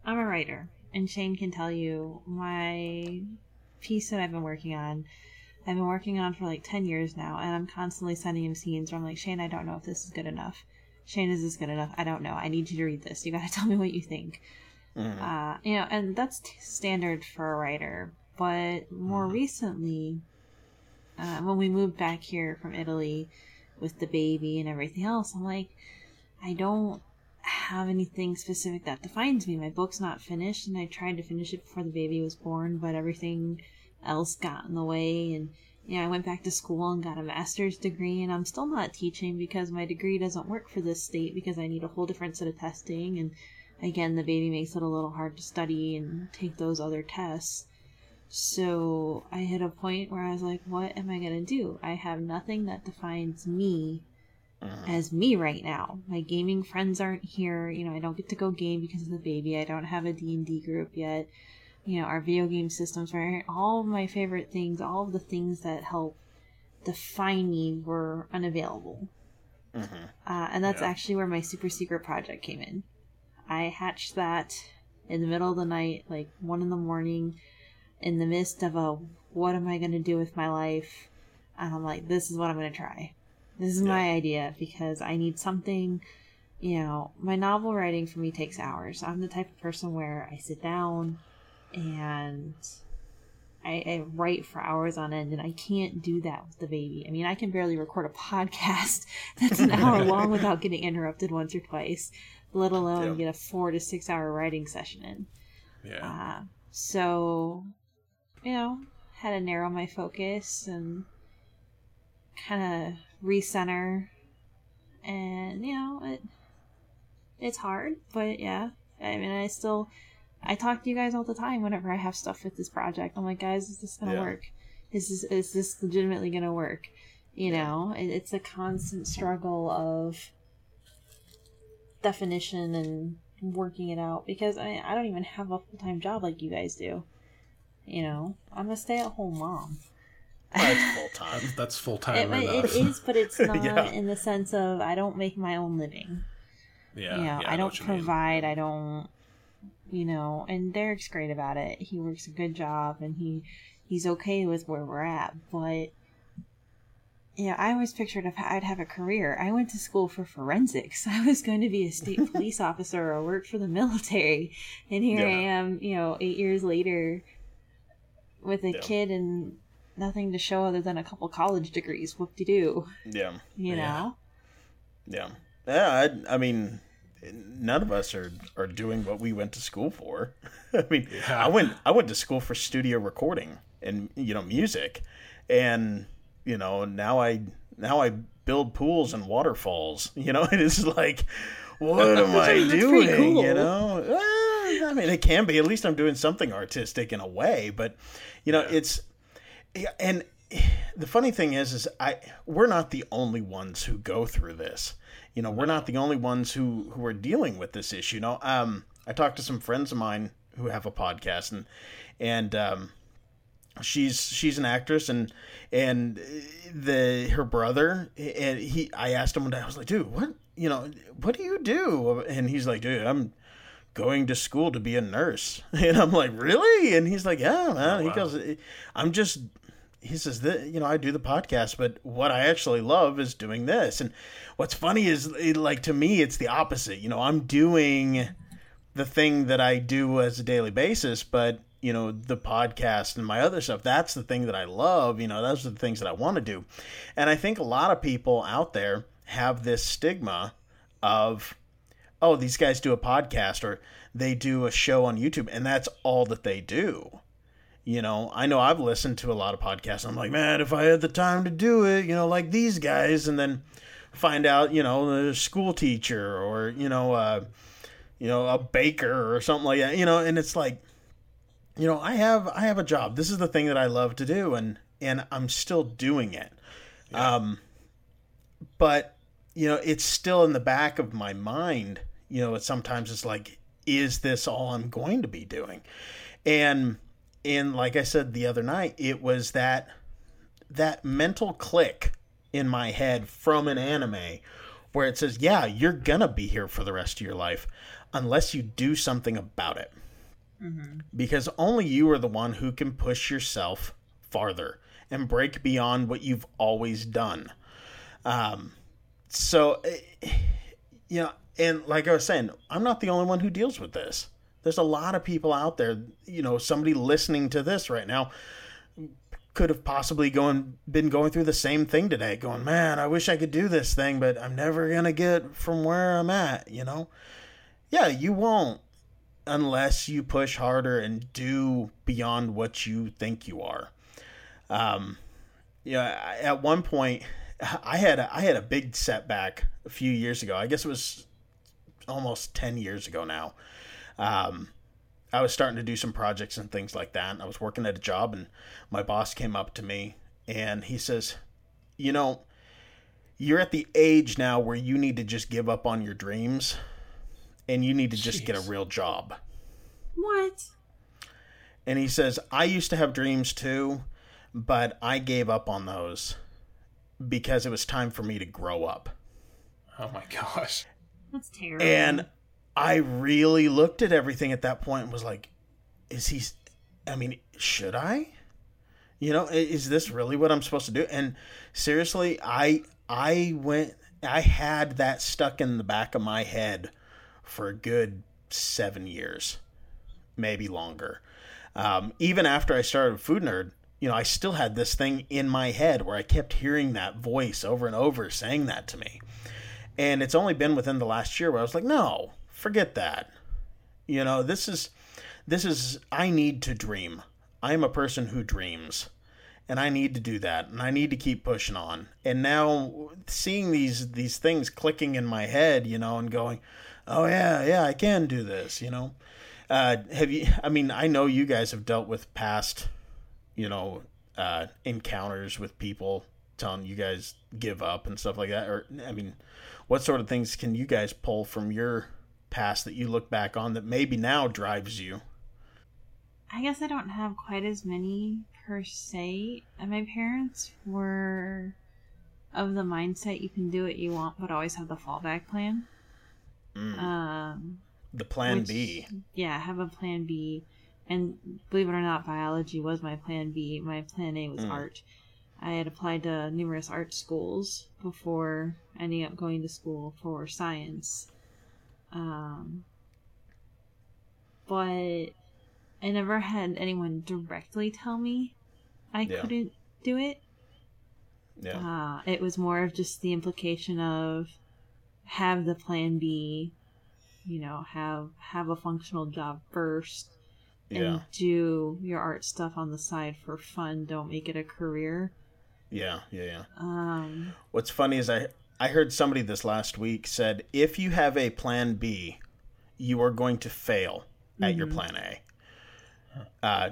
I'm a writer, and Shane can tell you my piece that I've been working on. I've been working on for like 10 years now, and I'm constantly sending him scenes where I'm like, Shane, I don't know if this is good enough. Shane, is this good enough? I don't know. I need you to read this. You gotta tell me what you think. Uh, you know, and that's t- standard for a writer. But more recently, uh, when we moved back here from Italy with the baby and everything else, I'm like, I don't have anything specific that defines me. My book's not finished, and I tried to finish it before the baby was born, but everything else got in the way. And yeah, I went back to school and got a master's degree, and I'm still not teaching because my degree doesn't work for this state because I need a whole different set of testing. And again, the baby makes it a little hard to study and take those other tests. So I hit a point where I was like, what am I going to do? I have nothing that defines me mm-hmm. as me right now. My gaming friends aren't here. You know, I don't get to go game because of the baby. I don't have a D&D group yet. You know, our video game systems are all of my favorite things, all of the things that help define me were unavailable. Uh, and that's Yeah. actually where my super secret project came in. I hatched that in the middle of the night, like one in the morning, in the midst of a what am I going to do with my life? And I'm like, this is what I'm going to try. This is my idea because I need something. You know, my novel writing for me takes hours. I'm the type of person where I sit down and I, I write for hours on end, and I can't do that with the baby. I mean, I can barely record a podcast that's an hour long without getting interrupted once or twice, let alone Yeah. get a four to six hour writing session in. Yeah. Uh, so, you know, had to narrow my focus and kind of recenter. And, you know, it it's hard, but yeah. I mean, I still I talk to you guys all the time whenever I have stuff with this project. I'm like, guys, is this gonna Yeah. work? Is this is this legitimately gonna work? You know, it, it's a constant struggle of definition and working it out because I I don't even have a full time job like you guys do. You know, I'm a stay at home mom. That's full time. That's, full It, time it, it is, but it's not Yeah. in the sense of I don't make my own living. Yeah. you know, yeah, I don't provide. I don't, you know. And Derek's great about it. He works a good job, and he he's okay with where we're at. But yeah, I always pictured if I'd have a career. I went to school for forensics. I was going to be a state police officer or work for the military, and here I am. You know, eight years later, with a Yeah. kid and nothing to show other than a couple college degrees. Whoop de doo. Yeah. You Yeah. know. Yeah. Yeah, I, I mean, none of us are, are doing what we went to school for. I mean, Yeah. I went I went to school for studio recording and you know music, and you know now I now I build pools and waterfalls. You know, it is like, what am I doing? cool. You know, Well, I mean, it can be. At least I'm doing something artistic in a way, but you know, it's yeah, and the funny thing is, is I we're not the only ones who go through this. You know, we're not the only ones who who are dealing with this issue. You know, um, I talked to some friends of mine who have a podcast, and and um, she's she's an actress, and and the her brother, and he, I asked him one day, I was like, dude, what, you know, what do you do? And he's like, dude, I'm going to school to be a nurse. And I'm like, really? And he's like, yeah, man. He wow. goes, I'm just, he says that, you know, I do the podcast, but what I actually love is doing this. And what's funny is like, to me, it's the opposite. You know, I'm doing the thing that I do as a daily basis, but you know, the podcast and my other stuff, that's the thing that I love, you know, those are the things that I want to do. And I think a lot of people out there have this stigma of oh, these guys do a podcast or they do a show on YouTube and that's all that they do. You know, I know I've listened to a lot of podcasts. I'm like, man, if I had the time to do it, you know, like these guys, and then find out, you know, the school teacher or you know, uh, you know, a baker or something like that. You know, and it's like, you know, I have I have a job. This is the thing that I love to do, and and I'm still doing it. Um, but you know, it's still in the back of my mind. You know, it's sometimes it's like, is this all I'm going to be doing? And and like I said the other night, it was that that mental click in my head from an anime where it says, "Yeah, you're gonna be here for the rest of your life unless you do something about it." Because only you are the one who can push yourself farther and break beyond what you've always done. Um, so, eh, you know, and like I was saying, I'm not the only one who deals with this. There's a lot of people out there, you know, somebody listening to this right now could have possibly going been going through the same thing today, going, "Man, I wish I could do this thing, but I'm never going to get from where I'm at," you know? Yeah, you won't unless you push harder and do beyond what you think you are. Um, yeah, at one point, I had a, I had a big setback a few years ago. I guess it was almost ten years ago now. Um, I was starting to do some projects and things like that. And I was working at a job, and my boss came up to me and he says, "You know, you're at the age now where you need to just give up on your dreams and you need to just get a real job. What? And he says, I used to have dreams too, but I gave up on those because it was time for me to grow up. Oh my gosh. That's terrible. And I really looked at everything at that point and was like, is he, I mean, should I? You know, is this really what I'm supposed to do? And seriously, I, I went, I had that stuck in the back of my head for a good seven years, maybe longer. Um, even after I started Food Nerd, you know, I still had this thing in my head where I kept hearing that voice over and over saying that to me. And it's only been within the last year where I was like, no, forget that. You know, this is, this is, I need to dream. I'm a person who dreams and I need to do that and I need to keep pushing on. And now seeing these, these things clicking in my head, you know, and going, oh yeah, yeah, I can do this, you know. Uh, have you, I mean, I know you guys have dealt with past, you know, uh, encounters with people telling you guys give up and stuff like that. Or, I mean, what sort of things can you guys pull from your past that you look back on that maybe now drives you? I guess I don't have quite as many per se. And my parents were of the mindset you can do what you want, but always have the fallback plan. Mm. Um, The plan which- B. Yeah, have a plan B. And believe it or not, biology was my plan B. My plan A was Mm. art. I had applied to numerous art schools before ending up going to school for science. Um, but I never had anyone directly tell me I Yeah. couldn't do it. Yeah. Uh, it was more of just the implication of have the plan B, you know, have have a functional job first, and Yeah. do your art stuff on the side for fun. Don't make it a career. Yeah. Yeah. Yeah. Um, What's funny is I I heard somebody this last week said if you have a plan B, you are going to fail at your plan A. Uh,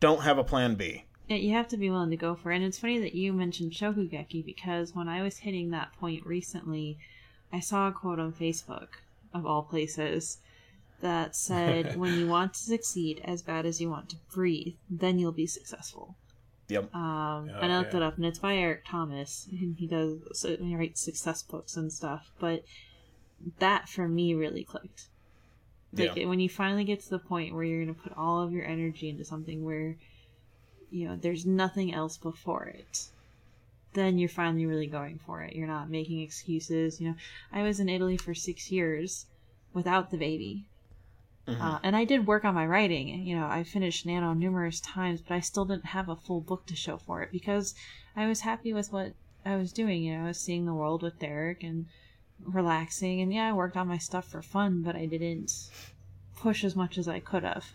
don't have a plan B. yeah, you have to be willing to go for it. And it's funny that you mentioned Shokugeki because when I was hitting that point recently, I saw a quote on Facebook of all places that said, "When you want to succeed as bad as you want to breathe, then you'll be successful." Yep. Um, Yeah, and I looked yeah. it up, and it's by Eric Thomas, and he does so he writes success books and stuff. But that for me really clicked. Like Yeah. when you finally get to the point where you're going to put all of your energy into something where, you know, there's nothing else before it, then you're finally really going for it. You're not making excuses. You know, I was in Italy for six years without the baby. Mhm. Uh, and I did work on my writing. You know, I finished Nano numerous times, but I still didn't have a full book to show for it because I was happy with what I was doing. You know, I was seeing the world with Derek and relaxing. And yeah, I worked on my stuff for fun, but I didn't push as much as I could have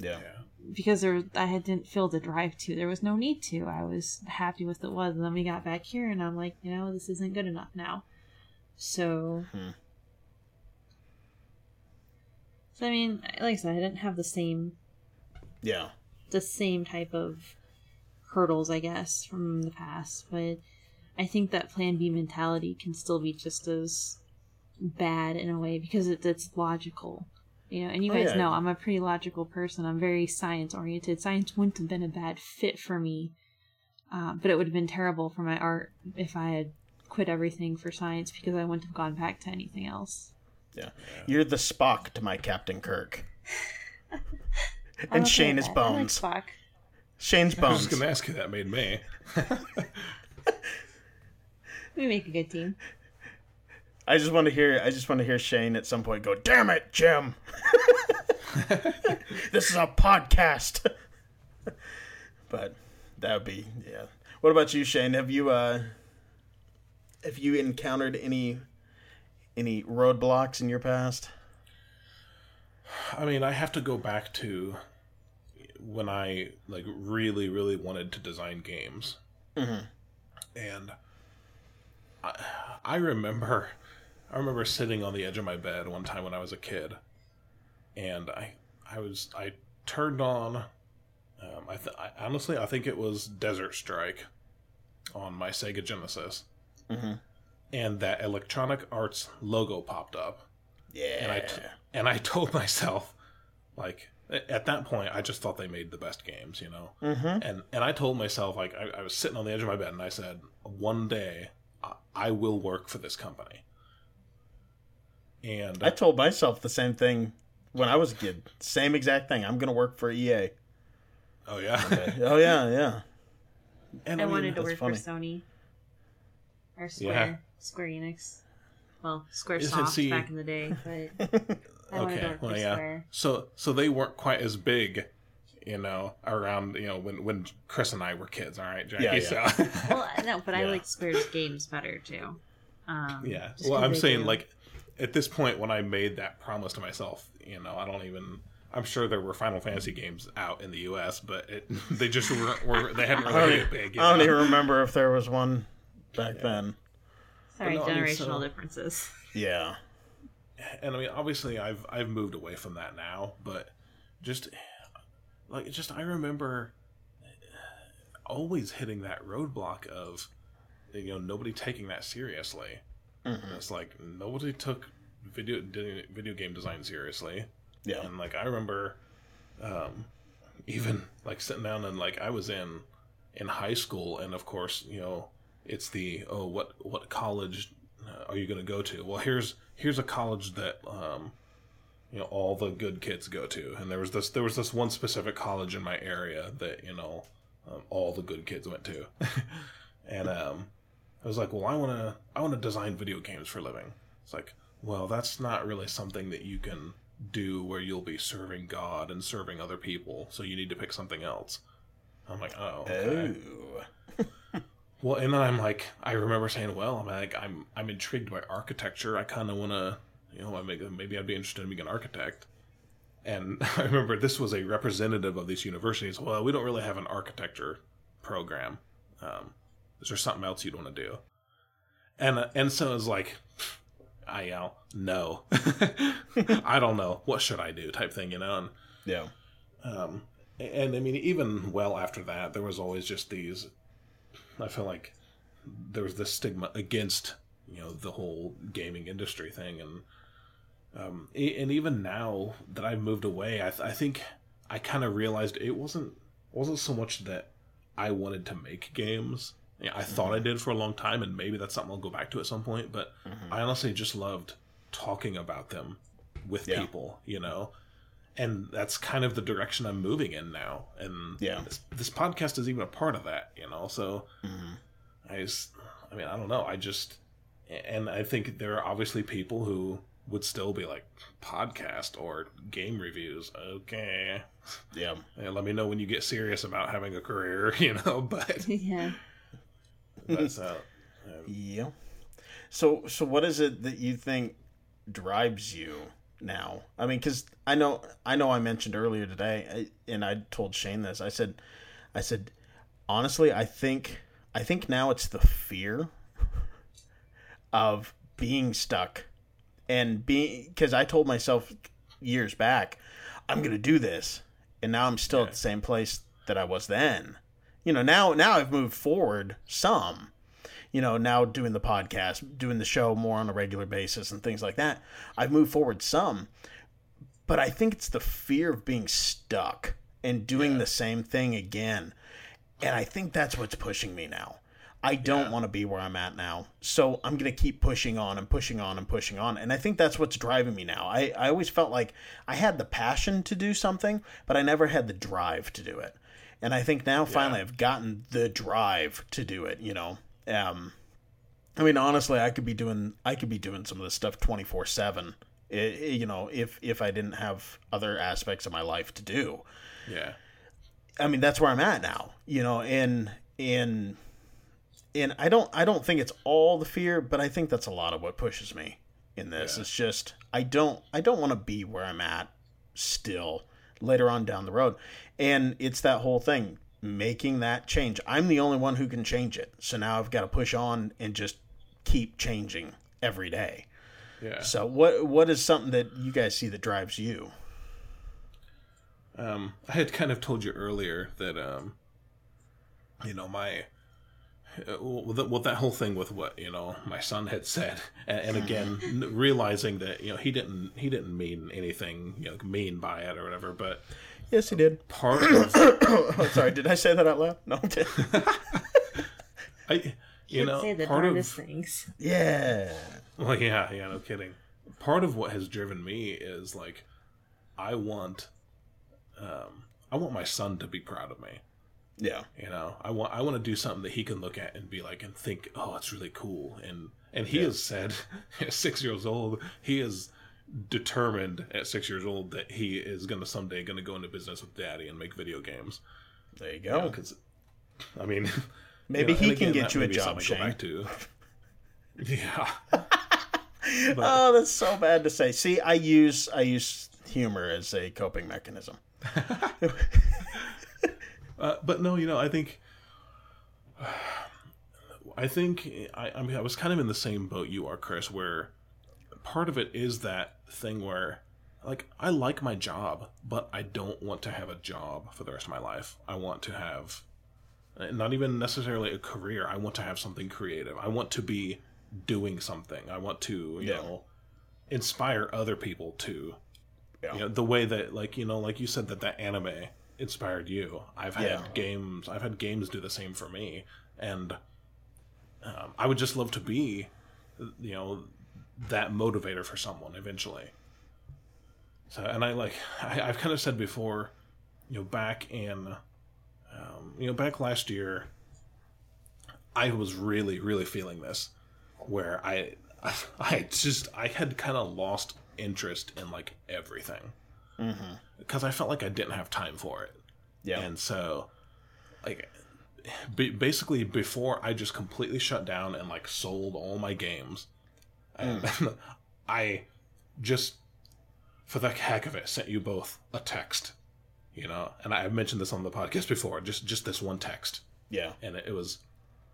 yeah. Yeah. because there I had, didn't feel the drive to. There was no need to. I was happy with it was. And then we got back here, and I'm like, you know, this isn't good enough now. So, Hmm. So I mean, like I said, I didn't have the same Yeah. the same type of hurdles, I guess, from the past. But I think that Plan B mentality can still be just as bad in a way because it, it's logical. You know, and you Oh, guys yeah. know I'm a pretty logical person. I'm very science oriented. Science wouldn't have been a bad fit for me, uh, but it would have been terrible for my art if I had quit everything for science because I wouldn't have gone back to anything else. Yeah. You're the Spock to my Captain Kirk. And okay Shane is that. I like Bones. Shane's I was Bones. just gonna ask you that made me. We make a good team. I just want to hear. I just want to hear Shane at some point go, "Damn it, Jim! this is a podcast." but that would be yeah. What about you, Shane? Have you uh, have you encountered any any roadblocks in your past? I mean, I have to go back to when I like really, really wanted to design games, Mhm. and I, I remember, I remember sitting on the edge of my bed one time when I was a kid, and I, I was, I turned on, um, I, th- I honestly, I think it was Desert Strike on my Sega Genesis, and that Electronic Arts logo popped up, Yeah. and I t- and I told myself, like at that point, I just thought they made the best games, you know. Mm-hmm. And and I told myself, like I, I was sitting on the edge of my bed, and I said, one day I, I will work for this company. And I told myself the same thing when I was a kid. Same exact thing. I'm gonna work for EA. oh yeah, oh yeah, yeah. and I mean, wanted to work funny. for Sony or Square, Yeah. Square Enix. Well, Yes, SquareSoft see- back in the day, but I okay, well yeah. Square. So so they weren't quite as big, you know, around you know when when Chris and I were kids. All right, Jackie. Yeah, yeah. So Well, no, but I like Square's games better too. Um, yeah. Well, I'm saying do- like at this point when I made that promise to myself, you know, I don't even. I'm sure there were Final Fantasy games out in the U.S., but it, they just were, were they hadn't I really even, hit big. I don't know? even remember if there was one back then. Sorry, no, I mean, generational so- differences. Yeah. and I mean, obviously, I've I've moved away from that now, but just like just I remember always hitting that roadblock of you know nobody taking that seriously. It's like nobody took video video game design seriously, Yeah. and like I remember, um, even like sitting down and like I was in in high school, and of course you know it's the oh what what college uh, are you going to go to? Well, here's here's a college that um, you know all the good kids go to, and there was this there was this one specific college in my area that you know um, all the good kids went to, and um, I was like, well, I want to I want to design video games for a living. It's like, well, that's not really something that you can do where you'll be serving God and serving other people. So you need to pick something else. I'm like, oh, okay. Oh. Well, and then I'm like, I remember saying, well, I'm like, I'm I'm intrigued by architecture. I kind of want to, you know, I make, maybe I'd be interested in being an architect. And I remember this was a representative of these universities. Well, we don't really have an architecture program. Um, is there something else you'd want to do? And uh, and so it's like, I yell, no, I don't know. What should I do? Type thing, you know. And Yeah. um, and I mean, even well after that, there was always just these. I feel like there was this stigma against you know the whole gaming industry thing, and um, and even now that I've moved away, I, th- I think I kind of realized it wasn't wasn't so much that I wanted to make games. I thought I did for a long time, and maybe that's something I'll go back to at some point. But I honestly just loved talking about them with Yeah. people, you know and that's kind of the direction I'm moving in now. And Yeah. this, this podcast is even a part of that, you know. So I just, I mean, I don't know. I just, and I think there are obviously people who would still be like podcast or game reviews. Okay, Yeah. Yeah, let me know when you get serious about having a career, you know. But yeah. that's uh, Yeah. So so what is it that you think drives you now? I mean, because I know I know I mentioned earlier today, and I told Shane this. I said, I said, honestly, I think I think now it's the fear of being stuck and being because I told myself years back, I'm gonna do this, and now I'm still at the same place that I was then. You know, now now I've moved forward some you know, now doing the podcast, doing the show more on a regular basis and things like that, I've moved forward some. But I think it's the fear of being stuck and doing the same thing again. And I think that's what's pushing me now. I don't want to be where I'm at now. So I'm going to keep pushing on and pushing on and pushing on. And I think that's what's driving me now. I, I always felt like I had the passion to do something, but I never had the drive to do it. And I think now finally I've gotten the drive to do it, you know. Um, I mean, honestly, I could be doing I could be doing some of this stuff twenty four seven. You know, if if I didn't have other aspects of my life to do. yeah, I mean, that's where I'm at now. You know, and and and I don't I don't think it's all the fear, but I think that's a lot of what pushes me in this. Yeah. It's just I don't I don't want to be where I'm at still later on down the road. And it's that whole thing making that change. I'm the only one who can change it. So now I've got to push on and just keep changing every day. yeah. So what what is something that you guys see that drives you? Um, I had kind of told you earlier that um, you know my uh, well, that, whole thing with what you know my son had said, and, and again realizing that you know he didn't he didn't mean anything you know mean by it or whatever, but Yes, he did. part of oh, sorry, did I say that out loud? No. okay. I you know say the part darndest of things. yeah. well yeah yeah no kidding. Part of what has driven me is like I want um I want my son to be proud of me. Yeah. You know, I want I want to do something that he can look at and be like and think, oh, it's really cool. And and he Yeah. has said, at six years old, he is determined at six years old that he is going to someday going to go into business with daddy and make video games. There you go. Because, I mean, Maybe you know, he and can again, get you a job, something I go Shane. back to. Yeah, Oh, that's so bad to say. See, I use I use humor as a coping mechanism. Uh, but no, you know, I think, I think I, I mean, I was kind of in the same boat you are, Chris. Where part of it is that thing where, like, I like my job, but I don't want to have a job for the rest of my life. I want to have, not even necessarily a career. I want to have something creative. I want to be doing something. I want to, you Yeah. know, inspire other people to Yeah. you know, the way that like you know like you said that that anime inspired you i've had Yeah. games i've had games do the same for me and um, i would just love to be you know that motivator for someone eventually so and i like I, i've kind of said before you know back in um, you know back last year i was really really feeling this where i i just i had kind of lost interest in like everything because I felt like I didn't have time for it. Yeah. And so, like, basically, before I just completely shut down and like sold all my games, Um, and I just, for the heck of it, sent you both a text. You know, and I have mentioned this on the podcast before. Just just this one text, yeah. and it, it was,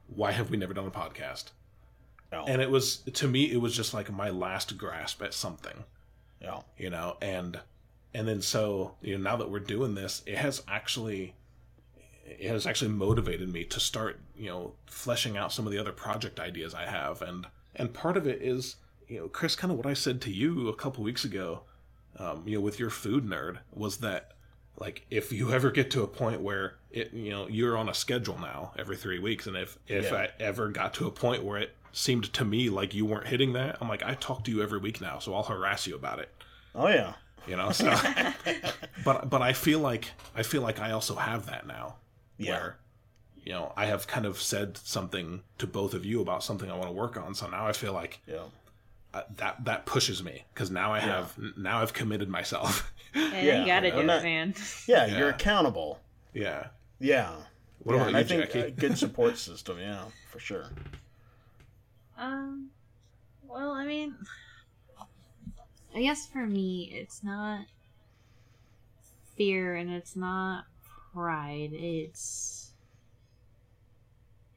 "Why have we never done a podcast?" Oh. And it was to me, it was just like my last grasp at something yeah. you know and and then so you know now that we're doing this it has actually it has actually motivated me to start you know fleshing out some of the other project ideas i have and and part of it is you know chris kind of what i said to you a couple weeks ago um, you know with your food nerd was that like if you ever get to a point where it you know you're on a schedule now every three weeks and if if Yeah. i ever got to a point where it seemed to me like you weren't hitting that i'm like i talk to you every week now so i'll harass you about it Oh yeah. you know so but but i feel like i feel like i also have that now Yeah. where you know i have kind of said something to both of you about something i want to work on so now i feel like Yeah. uh, that that pushes me because now i have now i've committed myself And Yeah, you gotta I'm do not- it, man. Yeah, Yeah. you're accountable. yeah Yeah. What yeah, about you, I think Jackie? a good support system, yeah, for sure. Um, well, I mean, I guess for me, it's not fear and it's not pride. It's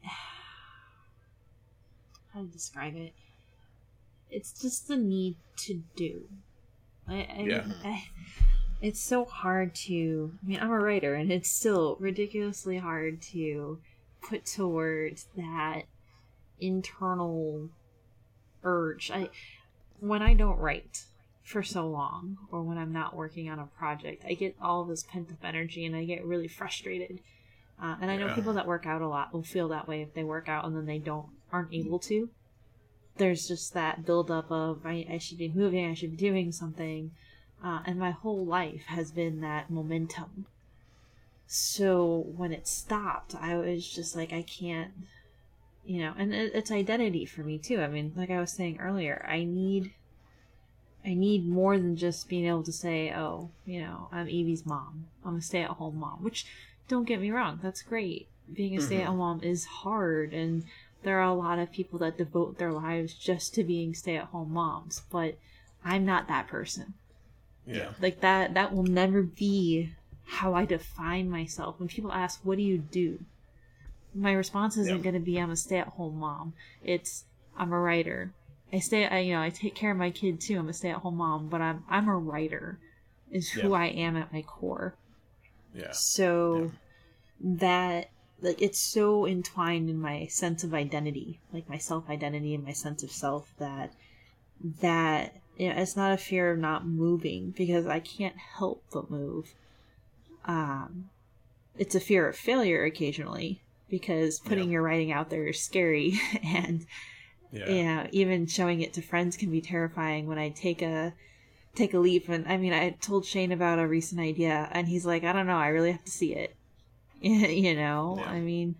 how to describe it. It's just the need to do. I, I, Yeah. I, it's so hard to. I mean, I'm a writer, and it's still ridiculously hard to put to words that internal urge. I when I don't write for so long, or when I'm not working on a project, I get all this pent up energy, and I get really frustrated. Uh, and I know Yeah. people that work out a lot will feel that way if they work out and then they don't aren't able to. There's just that buildup of I, I should be moving, I should be doing something, uh, and my whole life has been that momentum. So when it stopped, I was just like, I can't, you know, and it, it's identity for me too. I mean, like I was saying earlier, I need, I need more than just being able to say, oh, you know, I'm Evie's mom. I'm a stay-at-home mom. Which, don't get me wrong, that's great. Being a mm-hmm. stay-at-home mom is hard, and there are a lot of people that devote their lives just to being stay-at-home moms. But I'm not that person yeah like that that will never be how i define myself when people ask what do you do my response isn't Yeah. going to be i'm a stay-at-home mom it's i'm a writer i stay i you know i take care of my kid too i'm a stay-at-home mom but i'm i'm a writer is who Yeah. i am at my core yeah so that like it's so entwined in my sense of identity, like my self identity and my sense of self that that you know, it's not a fear of not moving because I can't help but move. Um, it's a fear of failure occasionally because putting Yeah. your writing out there is scary and Yeah. yeah even showing it to friends can be terrifying when i take a take a leap and i mean i told shane about a recent idea and he's like i don't know i really have to see it. You know? Yeah. i mean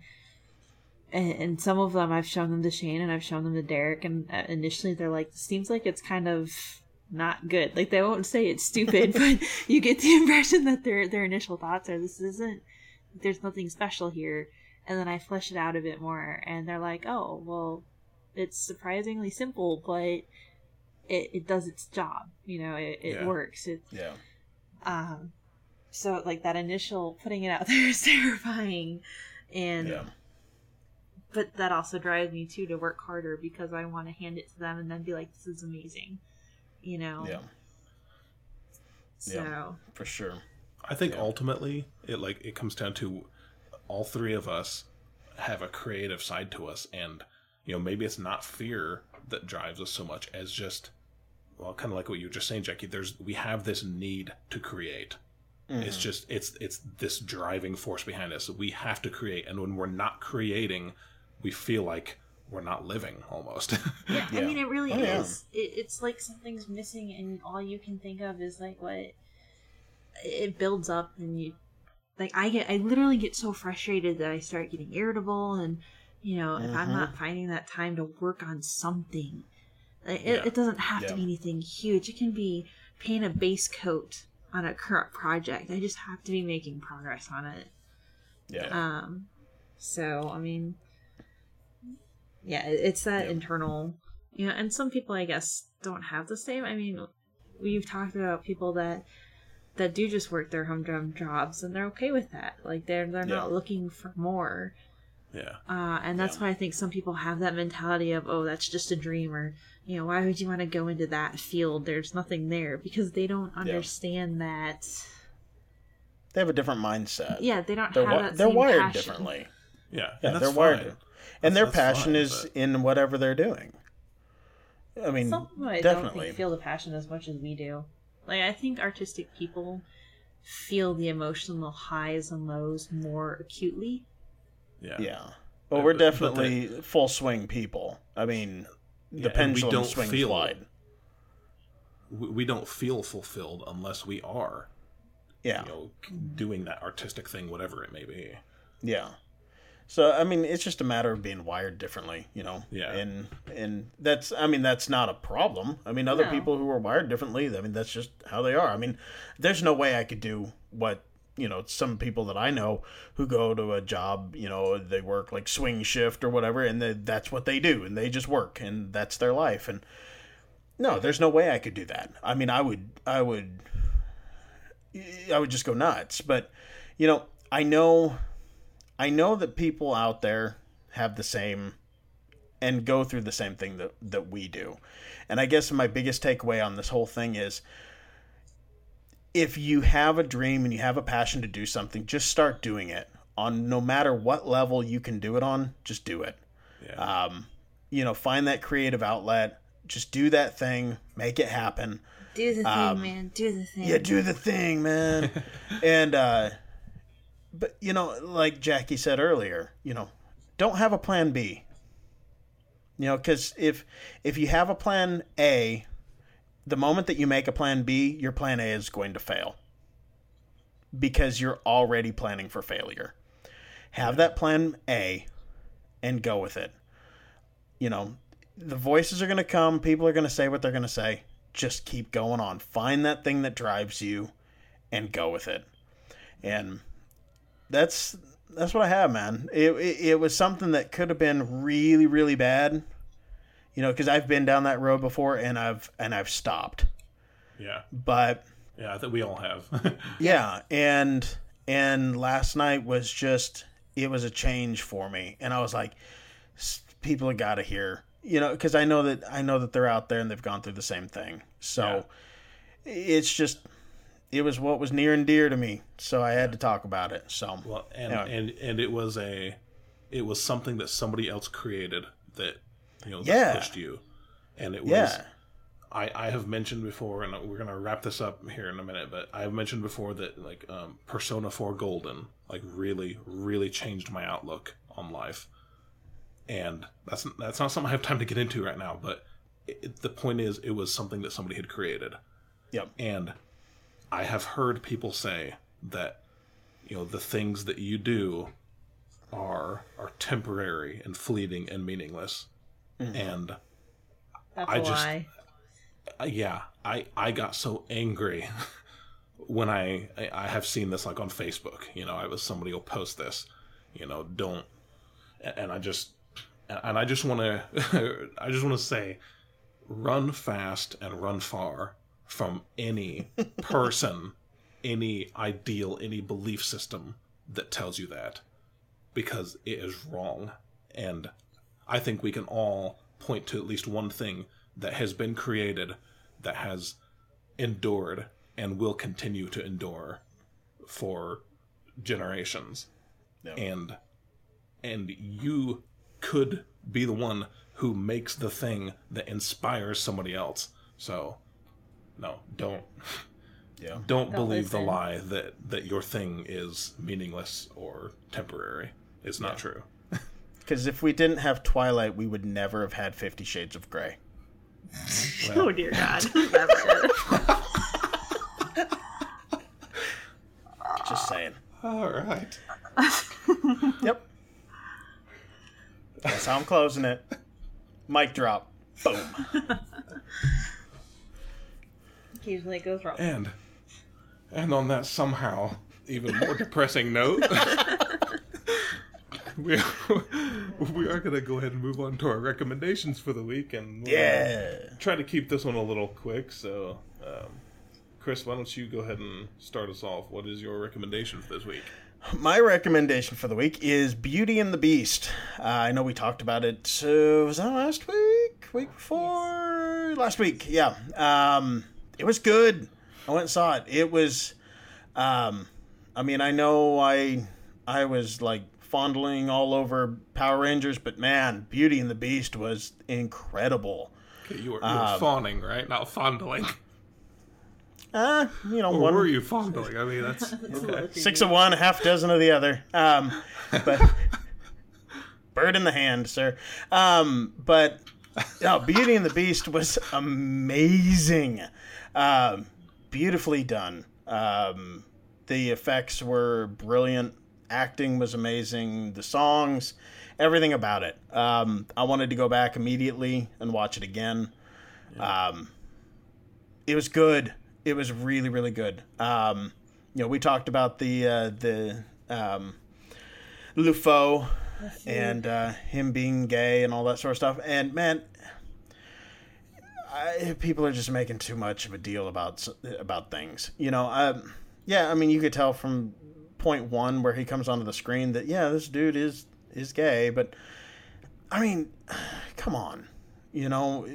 and, and some of them i've shown them to shane and i've shown them to derek and uh, initially they're like seems like it's kind of not good. Like they won't say it's stupid but you get the impression that their their initial thoughts are this isn't there's nothing special here. And then i flesh it out a bit more and they're like oh well it's surprisingly simple, but it, it does its job. You know, it, it Yeah. works. It Yeah. um, so like that initial putting it out there is terrifying, and Yeah. but that also drives me too to work harder because I want to hand it to them and then be like, this is amazing. You know. Yeah. So Yeah. For sure. I think Yeah. ultimately it like it comes down to all three of us have a creative side to us and you know maybe it's not fear that drives us so much as just well kind of like what you were just saying Jackie there's we have this need to create it's Mhm. just it's it's this driving force behind us we have to create and when we're not creating we feel like we're not living almost Yeah, I mean, it really Oh, yeah. is. It, it's like something's missing, and all you can think of is like what it builds up, and you like. I get, I literally get so frustrated that I start getting irritable, and you know, if I'm not finding that time to work on something, like, it, Yeah. it doesn't have to be anything huge. It can be paint a base coat on a current project. I just have to be making progress on it. Yeah. Um, so I mean, yeah, it's that Yeah. internal, you know, and some people I guess don't have the same. I mean, we've talked about people that that do just work their humdrum jobs and they're okay with that. Like they're they're Yeah. not looking for more. Yeah Uh, and that's Yeah. why I think some people have that mentality of, oh, that's just a dream, or you know, why would you want to go into that field? There's nothing there because they don't understand that. They have a different mindset. Yeah, they don't They're, have wi- that they're same wired passion. differently. yeah Yeah, and they're that's wired. fine. di- And their That's- that's passion fine, is but- in whatever they're doing. I mean, Some people I don't definitely. think feel the passion as much as we do. Like I think artistic people feel the emotional highs and lows more acutely. Yeah yeah. Well, Uh, we're but- but definitely full swing people. I mean, Yeah, the and we don't swings feel- wide. we, we don't feel fulfilled unless we are Yeah. you know doing that artistic thing whatever it may be Yeah. So I mean, it's just a matter of being wired differently, you know. Yeah. And and that's I mean that's not a problem. I mean, other No. people who are wired differently, I mean that's just how they are. I mean, there's no way I could do what you know some people that I know who go to a job, you know, they work like swing shift or whatever, and they, that's what they do, and they just work, and that's their life. And no, there's no way I could do that. I mean, I would, I would, I would just go nuts. But you know, I know I know that people out there have the same and go through the same thing that, that we do. And I guess my biggest takeaway on this whole thing is if you have a dream and you have a passion to do something, just start doing it. On no matter what level you can do it on, just do it. yeah Um, you know, find that creative outlet, just do that thing, make it happen. Do the thing, Um, man. Do the thing. Yeah, do the thing, man. and uh but you know, like Jackie said earlier, you know, don't have a plan B. You know, cuz if if you have a plan A, the moment that you make a plan B, your plan A is going to fail. Because you're already planning for failure. Have that plan A and go with it. You know, the voices are going to come, people are going to say what they're going to say. Just keep going on. Find that thing that drives you and go with it. And that's that's what I have, man. It it, it was something that could have been really really bad. You know, cuz I've been down that road before and I've and I've stopped. yeah But yeah i think we all have yeah, and and last night was just it was a change for me, and I was like, people have got to hear, you know, because I know that I know that they're out there and they've gone through the same thing. So it's just it was what was near and dear to me, so I had to talk about it. So Well, and Yeah. and and it was a, it was something that somebody else created that, you know, that Yeah. pushed you, and it was. yeah, I, I have mentioned before, and we're gonna wrap this up here in a minute, but I have mentioned before that like um, Persona Four Golden like really really changed my outlook on life, and that's that's not something I have time to get into right now. But it, the point is, it was something that somebody had created, yep, and I have heard people say that you know the things that you do are are temporary and fleeting and meaningless, and That's I a just- lie. uh, yeah, I I got so angry when I, I I have seen this like on Facebook. You know, I was somebody will post this. You know, don't, and and I just and I just want to I just want to say, run fast and run far from any person, any ideal, any belief system that tells you that, because it is wrong, and I think we can all point to at least one thing that has been created that has endured and will continue to endure for generations. Yeah. And and you could be the one who makes the thing that inspires somebody else. So no, don't yeah. don't, Don't believe the lie that that your thing is meaningless or temporary. It's not true. Because if we didn't have Twilight, we would never have had Fifty Shades of Grey. Oh dear God. Just saying. All right. Yep. That's how I'm closing it. Mic drop. Boom. Occasionally it goes wrong. And and on that somehow even more depressing note, we we are gonna go ahead and move on to our recommendations for the week, and we'll, Yeah. try to keep this one a little quick. So, um, Chris, why don't you go ahead and start us off? What is your recommendation for this week? My recommendation for the week is Beauty and the Beast. Uh, I know we talked about it. Uh, was that last week? Week before? Last week, yeah. Um, it was good. I went and saw it. It was. Um, I mean, I know I I was like fondling all over Power Rangers, but man, Beauty and the Beast was incredible. Okay, you were, you were fawning, right? Not fondling. Uh, you know, Or one were you fondling? I mean, that's okay. six of one, half dozen of the other. Um, but bird in the hand, sir. Um, but no, Beauty and the Beast was amazing, um, beautifully done. Um, the effects were brilliant. Acting was amazing. The songs, everything about it. Um, I wanted to go back immediately and watch it again. Um, it was good. It was really, really good. Um, you know, we talked about the uh, the um, LeFou and uh, him being gay and all that sort of stuff. And man, I, people are just making too much of a deal about about things. You know, um, yeah. I mean, you could tell from point one where he comes onto the screen that yeah, this dude is is gay. But I mean, come on, you know.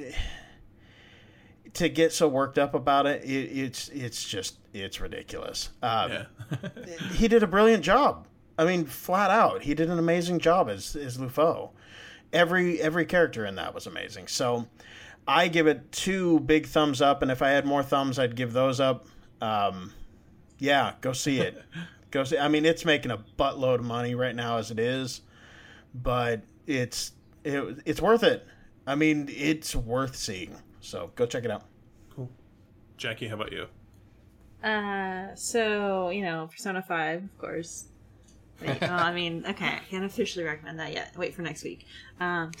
To get so worked up about it, it it's it's just it's ridiculous. Um, Yeah. he did a brilliant job. I mean, flat out, he did an amazing job as as LeFou. Every every character in that was amazing. So, I give it two big thumbs up, and if I had more thumbs, I'd give those up. Um, yeah, go see it. go see. I mean, it's making a buttload of money right now as it is, but it's it, it's worth it. I mean, it's worth seeing. So go check it out. cool. Jackie, how about you? Uh, so you know, Persona Five, of course. Wait, oh, I mean, okay, I can't officially recommend that yet. Wait for next week. Um,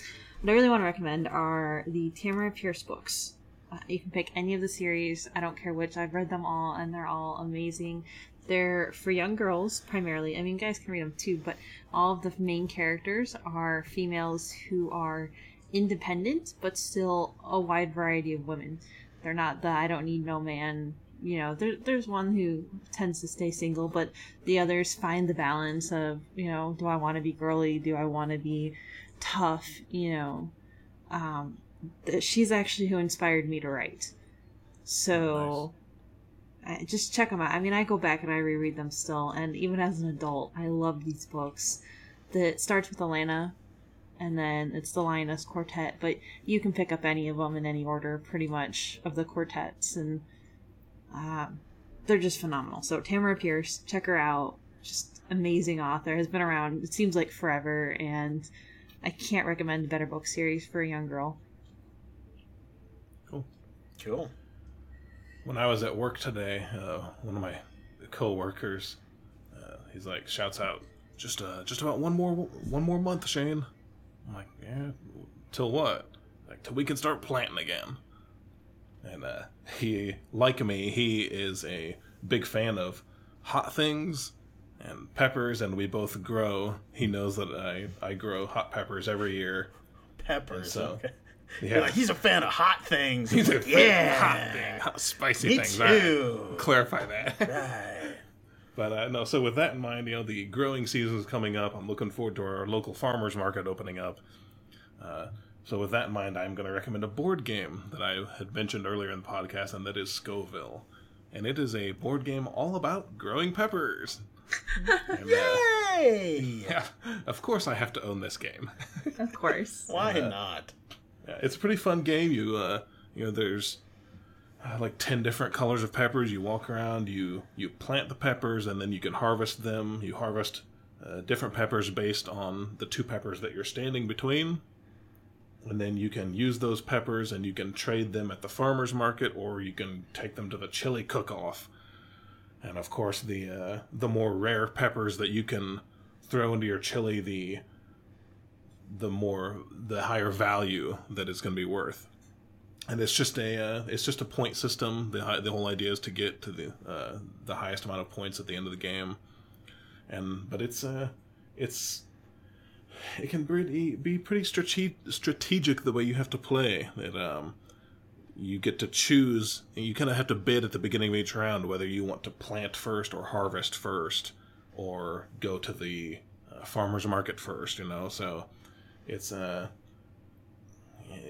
what I really want to recommend are the Tamora Pierce books. Uh, you can pick any of the series. I don't care which. I've read them all, and they're all amazing. They're for young girls primarily. I mean, guys can read them too, but all of the main characters are females who are independent, but still a wide variety of women. They're not the I don't need no man. You know, there, there's one who tends to stay single, but the others find the balance of, you know, do I want to be girly? Do I want to be tough? You know, um, she's actually who inspired me to write. So, I, just check them out. I mean, I go back and I reread them still, and even as an adult, I love these books. That starts with Alanna, and then it's the Lioness Quartet, but you can pick up any of them in any order, pretty much, of the quartets, and um, they're just phenomenal. So Tamora Pierce, check her out. Just amazing author, has been around. It seems like forever, and I can't recommend a better book series for a young girl. Cool. Cool. When I was at work today, uh, one of my co-workers, uh, he's like, shouts out, just uh, just about one more one more month, Shane. I'm like, yeah, till what? Like till we can start planting again. And uh, he, like me, he is a big fan of hot things and peppers, and we both grow. He knows that I I grow hot peppers every year. Peppers. So, okay. Yeah, like, he's a fan of hot things. He's a Like, fan of yeah. hot thing, hot spicy Me things. All right. too. Clarify that. Right. But uh, no, so with that in mind, you know, the growing season is coming up. I'm looking forward to our local farmers market opening up. Uh, so with that in mind, I'm going to recommend a board game that I had mentioned earlier in the podcast, and that is Scoville. And it is a board game all about growing peppers. And, uh, Yay! yeah, of course I have to own this game. Of course. Why not? It's a pretty fun game. You uh, you know, there's uh, like ten different colors of peppers. You walk around, you you plant the peppers, and then you can harvest them. You harvest uh, different peppers based on the two peppers that you're standing between, and then you can use those peppers and you can trade them at the farmers market, or you can take them to the chili cook-off. And of course, the uh, the more rare peppers that you can throw into your chili, the the more the higher value that it's going to be worth. And it's just a uh, it's just a point system. The the whole idea is to get to the uh, the highest amount of points at the end of the game. And but it's uh it's it can be be pretty strate- strategic the way you have to play That um you get to choose you kind of have to bid at the beginning of each round whether you want to plant first or harvest first or go to the uh, farmers market first you know? So it's a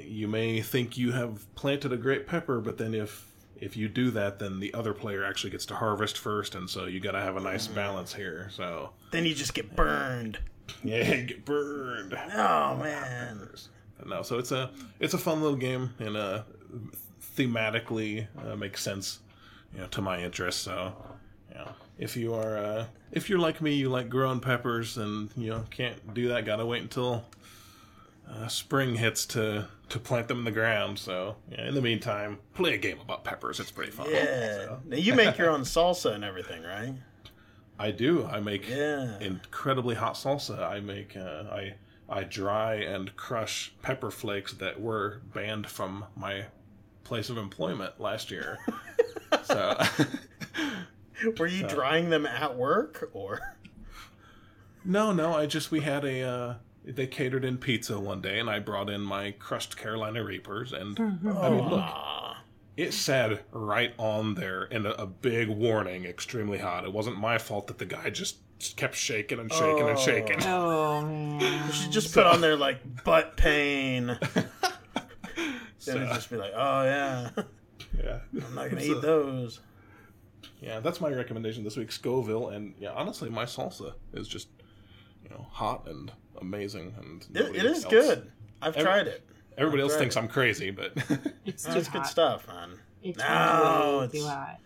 you may think you have planted a great pepper but then if if you do that then the other player actually gets to harvest first and so you got to have a nice balance here so. Then you just get burned. yeah you get burned. Oh man. no so it's a it's a fun little game and uh thematically uh, makes sense you know to my interest so you know if you are uh if you're like me you like growing peppers and you know can't do that gotta wait until uh, spring hits to to plant them in the ground so yeah, in the meantime play a game about peppers it's pretty fun Yeah. So, Now you make your own salsa and everything, right? i do i make Yeah. incredibly hot salsa i make uh, i i dry and crush pepper flakes that were banned from my place of employment last year so Were you drying them at work or? no no i just we had a uh they catered in pizza one day and i brought in my crushed carolina reapers and mm-hmm. i mean look, it said right on there in a, a big warning extremely hot it wasn't my fault that the guy just kept shaking and shaking and shaking Oh man. Oh, you should just put on there like butt pain. Then So, it'd just be like, oh yeah, yeah I'm not gonna So- eat those. Yeah, that's my recommendation this week, Scoville, and yeah, honestly, my salsa is just you know hot and amazing, and It, it is else- good. I've Every- tried it. Everybody else I've tried thinks I'm crazy, but It's too That's hot. good stuff, man. It's No, way too it's- hot.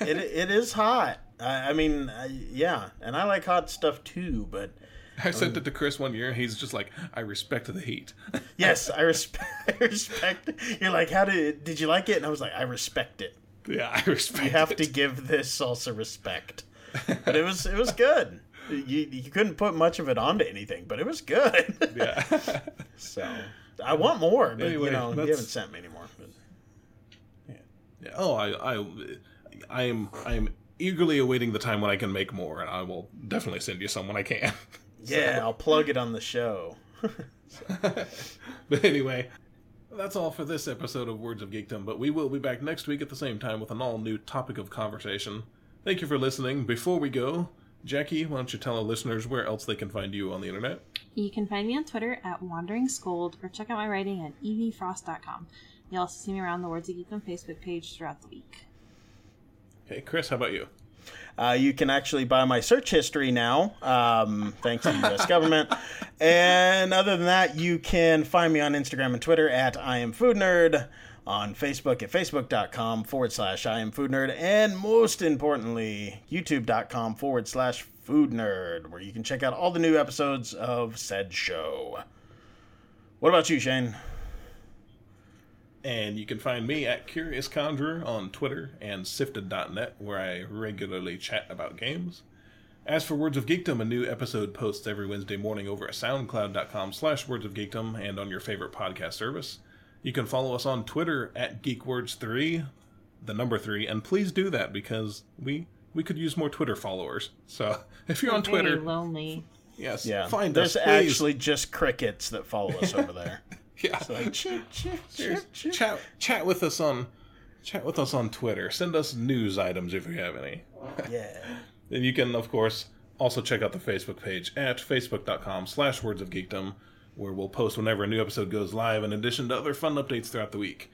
it it is hot. I, I mean, I, yeah, and I like hot stuff too. But I sent um, it to Chris one year. And he's just like, I respect the heat. yes, I respect. I respect. You're like, how did did you like it? And I was like, I respect it. yeah, I respect. You have it. to give this salsa respect. But it was it was good. You you couldn't put much of it onto anything, but it was good. Yeah, so I want more, but Anyway, you know you haven't sent me any more. But Yeah. Oh, I, I, I am, I am eagerly awaiting the time when I can make more, and I will definitely send you some when I can. yeah, I'll plug it on the show. But anyway, that's all for this episode of Words of Geekdom, but we will be back next week at the same time with an all new topic of conversation. Thank you for listening. Before we go, Jackie, why don't you tell our listeners where else they can find you on the internet? You can find me on Twitter at Wandering Scold or check out my writing at evfrost.com. You'll also see me around the Words of Geekdom Facebook page throughout the week. Okay, Chris, how about you? Uh, you can actually buy my search history now, um, thanks to the U.S. government. And other than that, you can find me on Instagram and Twitter at I am Food Nerd, on Facebook at facebook.com forward slash I am Food Nerd, and most importantly, youtube.com forward slash Food Nerd, where you can check out all the new episodes of said show. What about you, Shane? And you can find me at Curious Conjurer on Twitter and Sifted.net, where I regularly chat about games. As for Words of Geekdom, a new episode posts every Wednesday morning over at soundcloud.com slash words of geekdom and on your favorite podcast service. You can follow us on Twitter at GeekWords3, the number three, and please do that because we we could use more Twitter followers. So if you're on Very Twitter, lonely. yes, Yeah, find there's us. Please. actually just crickets that follow us over there. yeah. Like, chip, chip, Cheers. chip, chip. Chat chat with us on chat with us on Twitter. Send us news items if you have any. Yeah. And you can, of course, also check out the Facebook page at facebook.com slash words of geekdom, where we'll post whenever a new episode goes live, in addition to other fun updates throughout the week.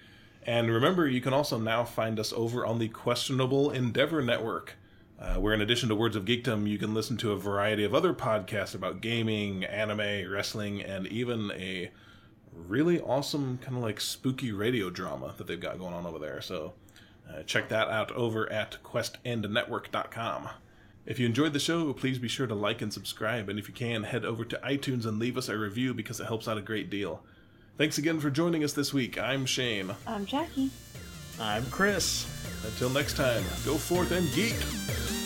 And remember, you can also now find us over on the Questionable Endeavor Network, uh, where in addition to Words of Geekdom, you can listen to a variety of other podcasts about gaming, anime, wrestling, and even a really awesome kind of like spooky radio drama that they've got going on over there. So uh, check that out over at questendnetwork.com. If you enjoyed the show, please be sure to like and subscribe, and if you can, head over to iTunes and leave us a review because it helps out a great deal. Thanks again for joining us this week. I'm Shane. I'm Jackie. I'm Chris. Until next time, go forth and geek!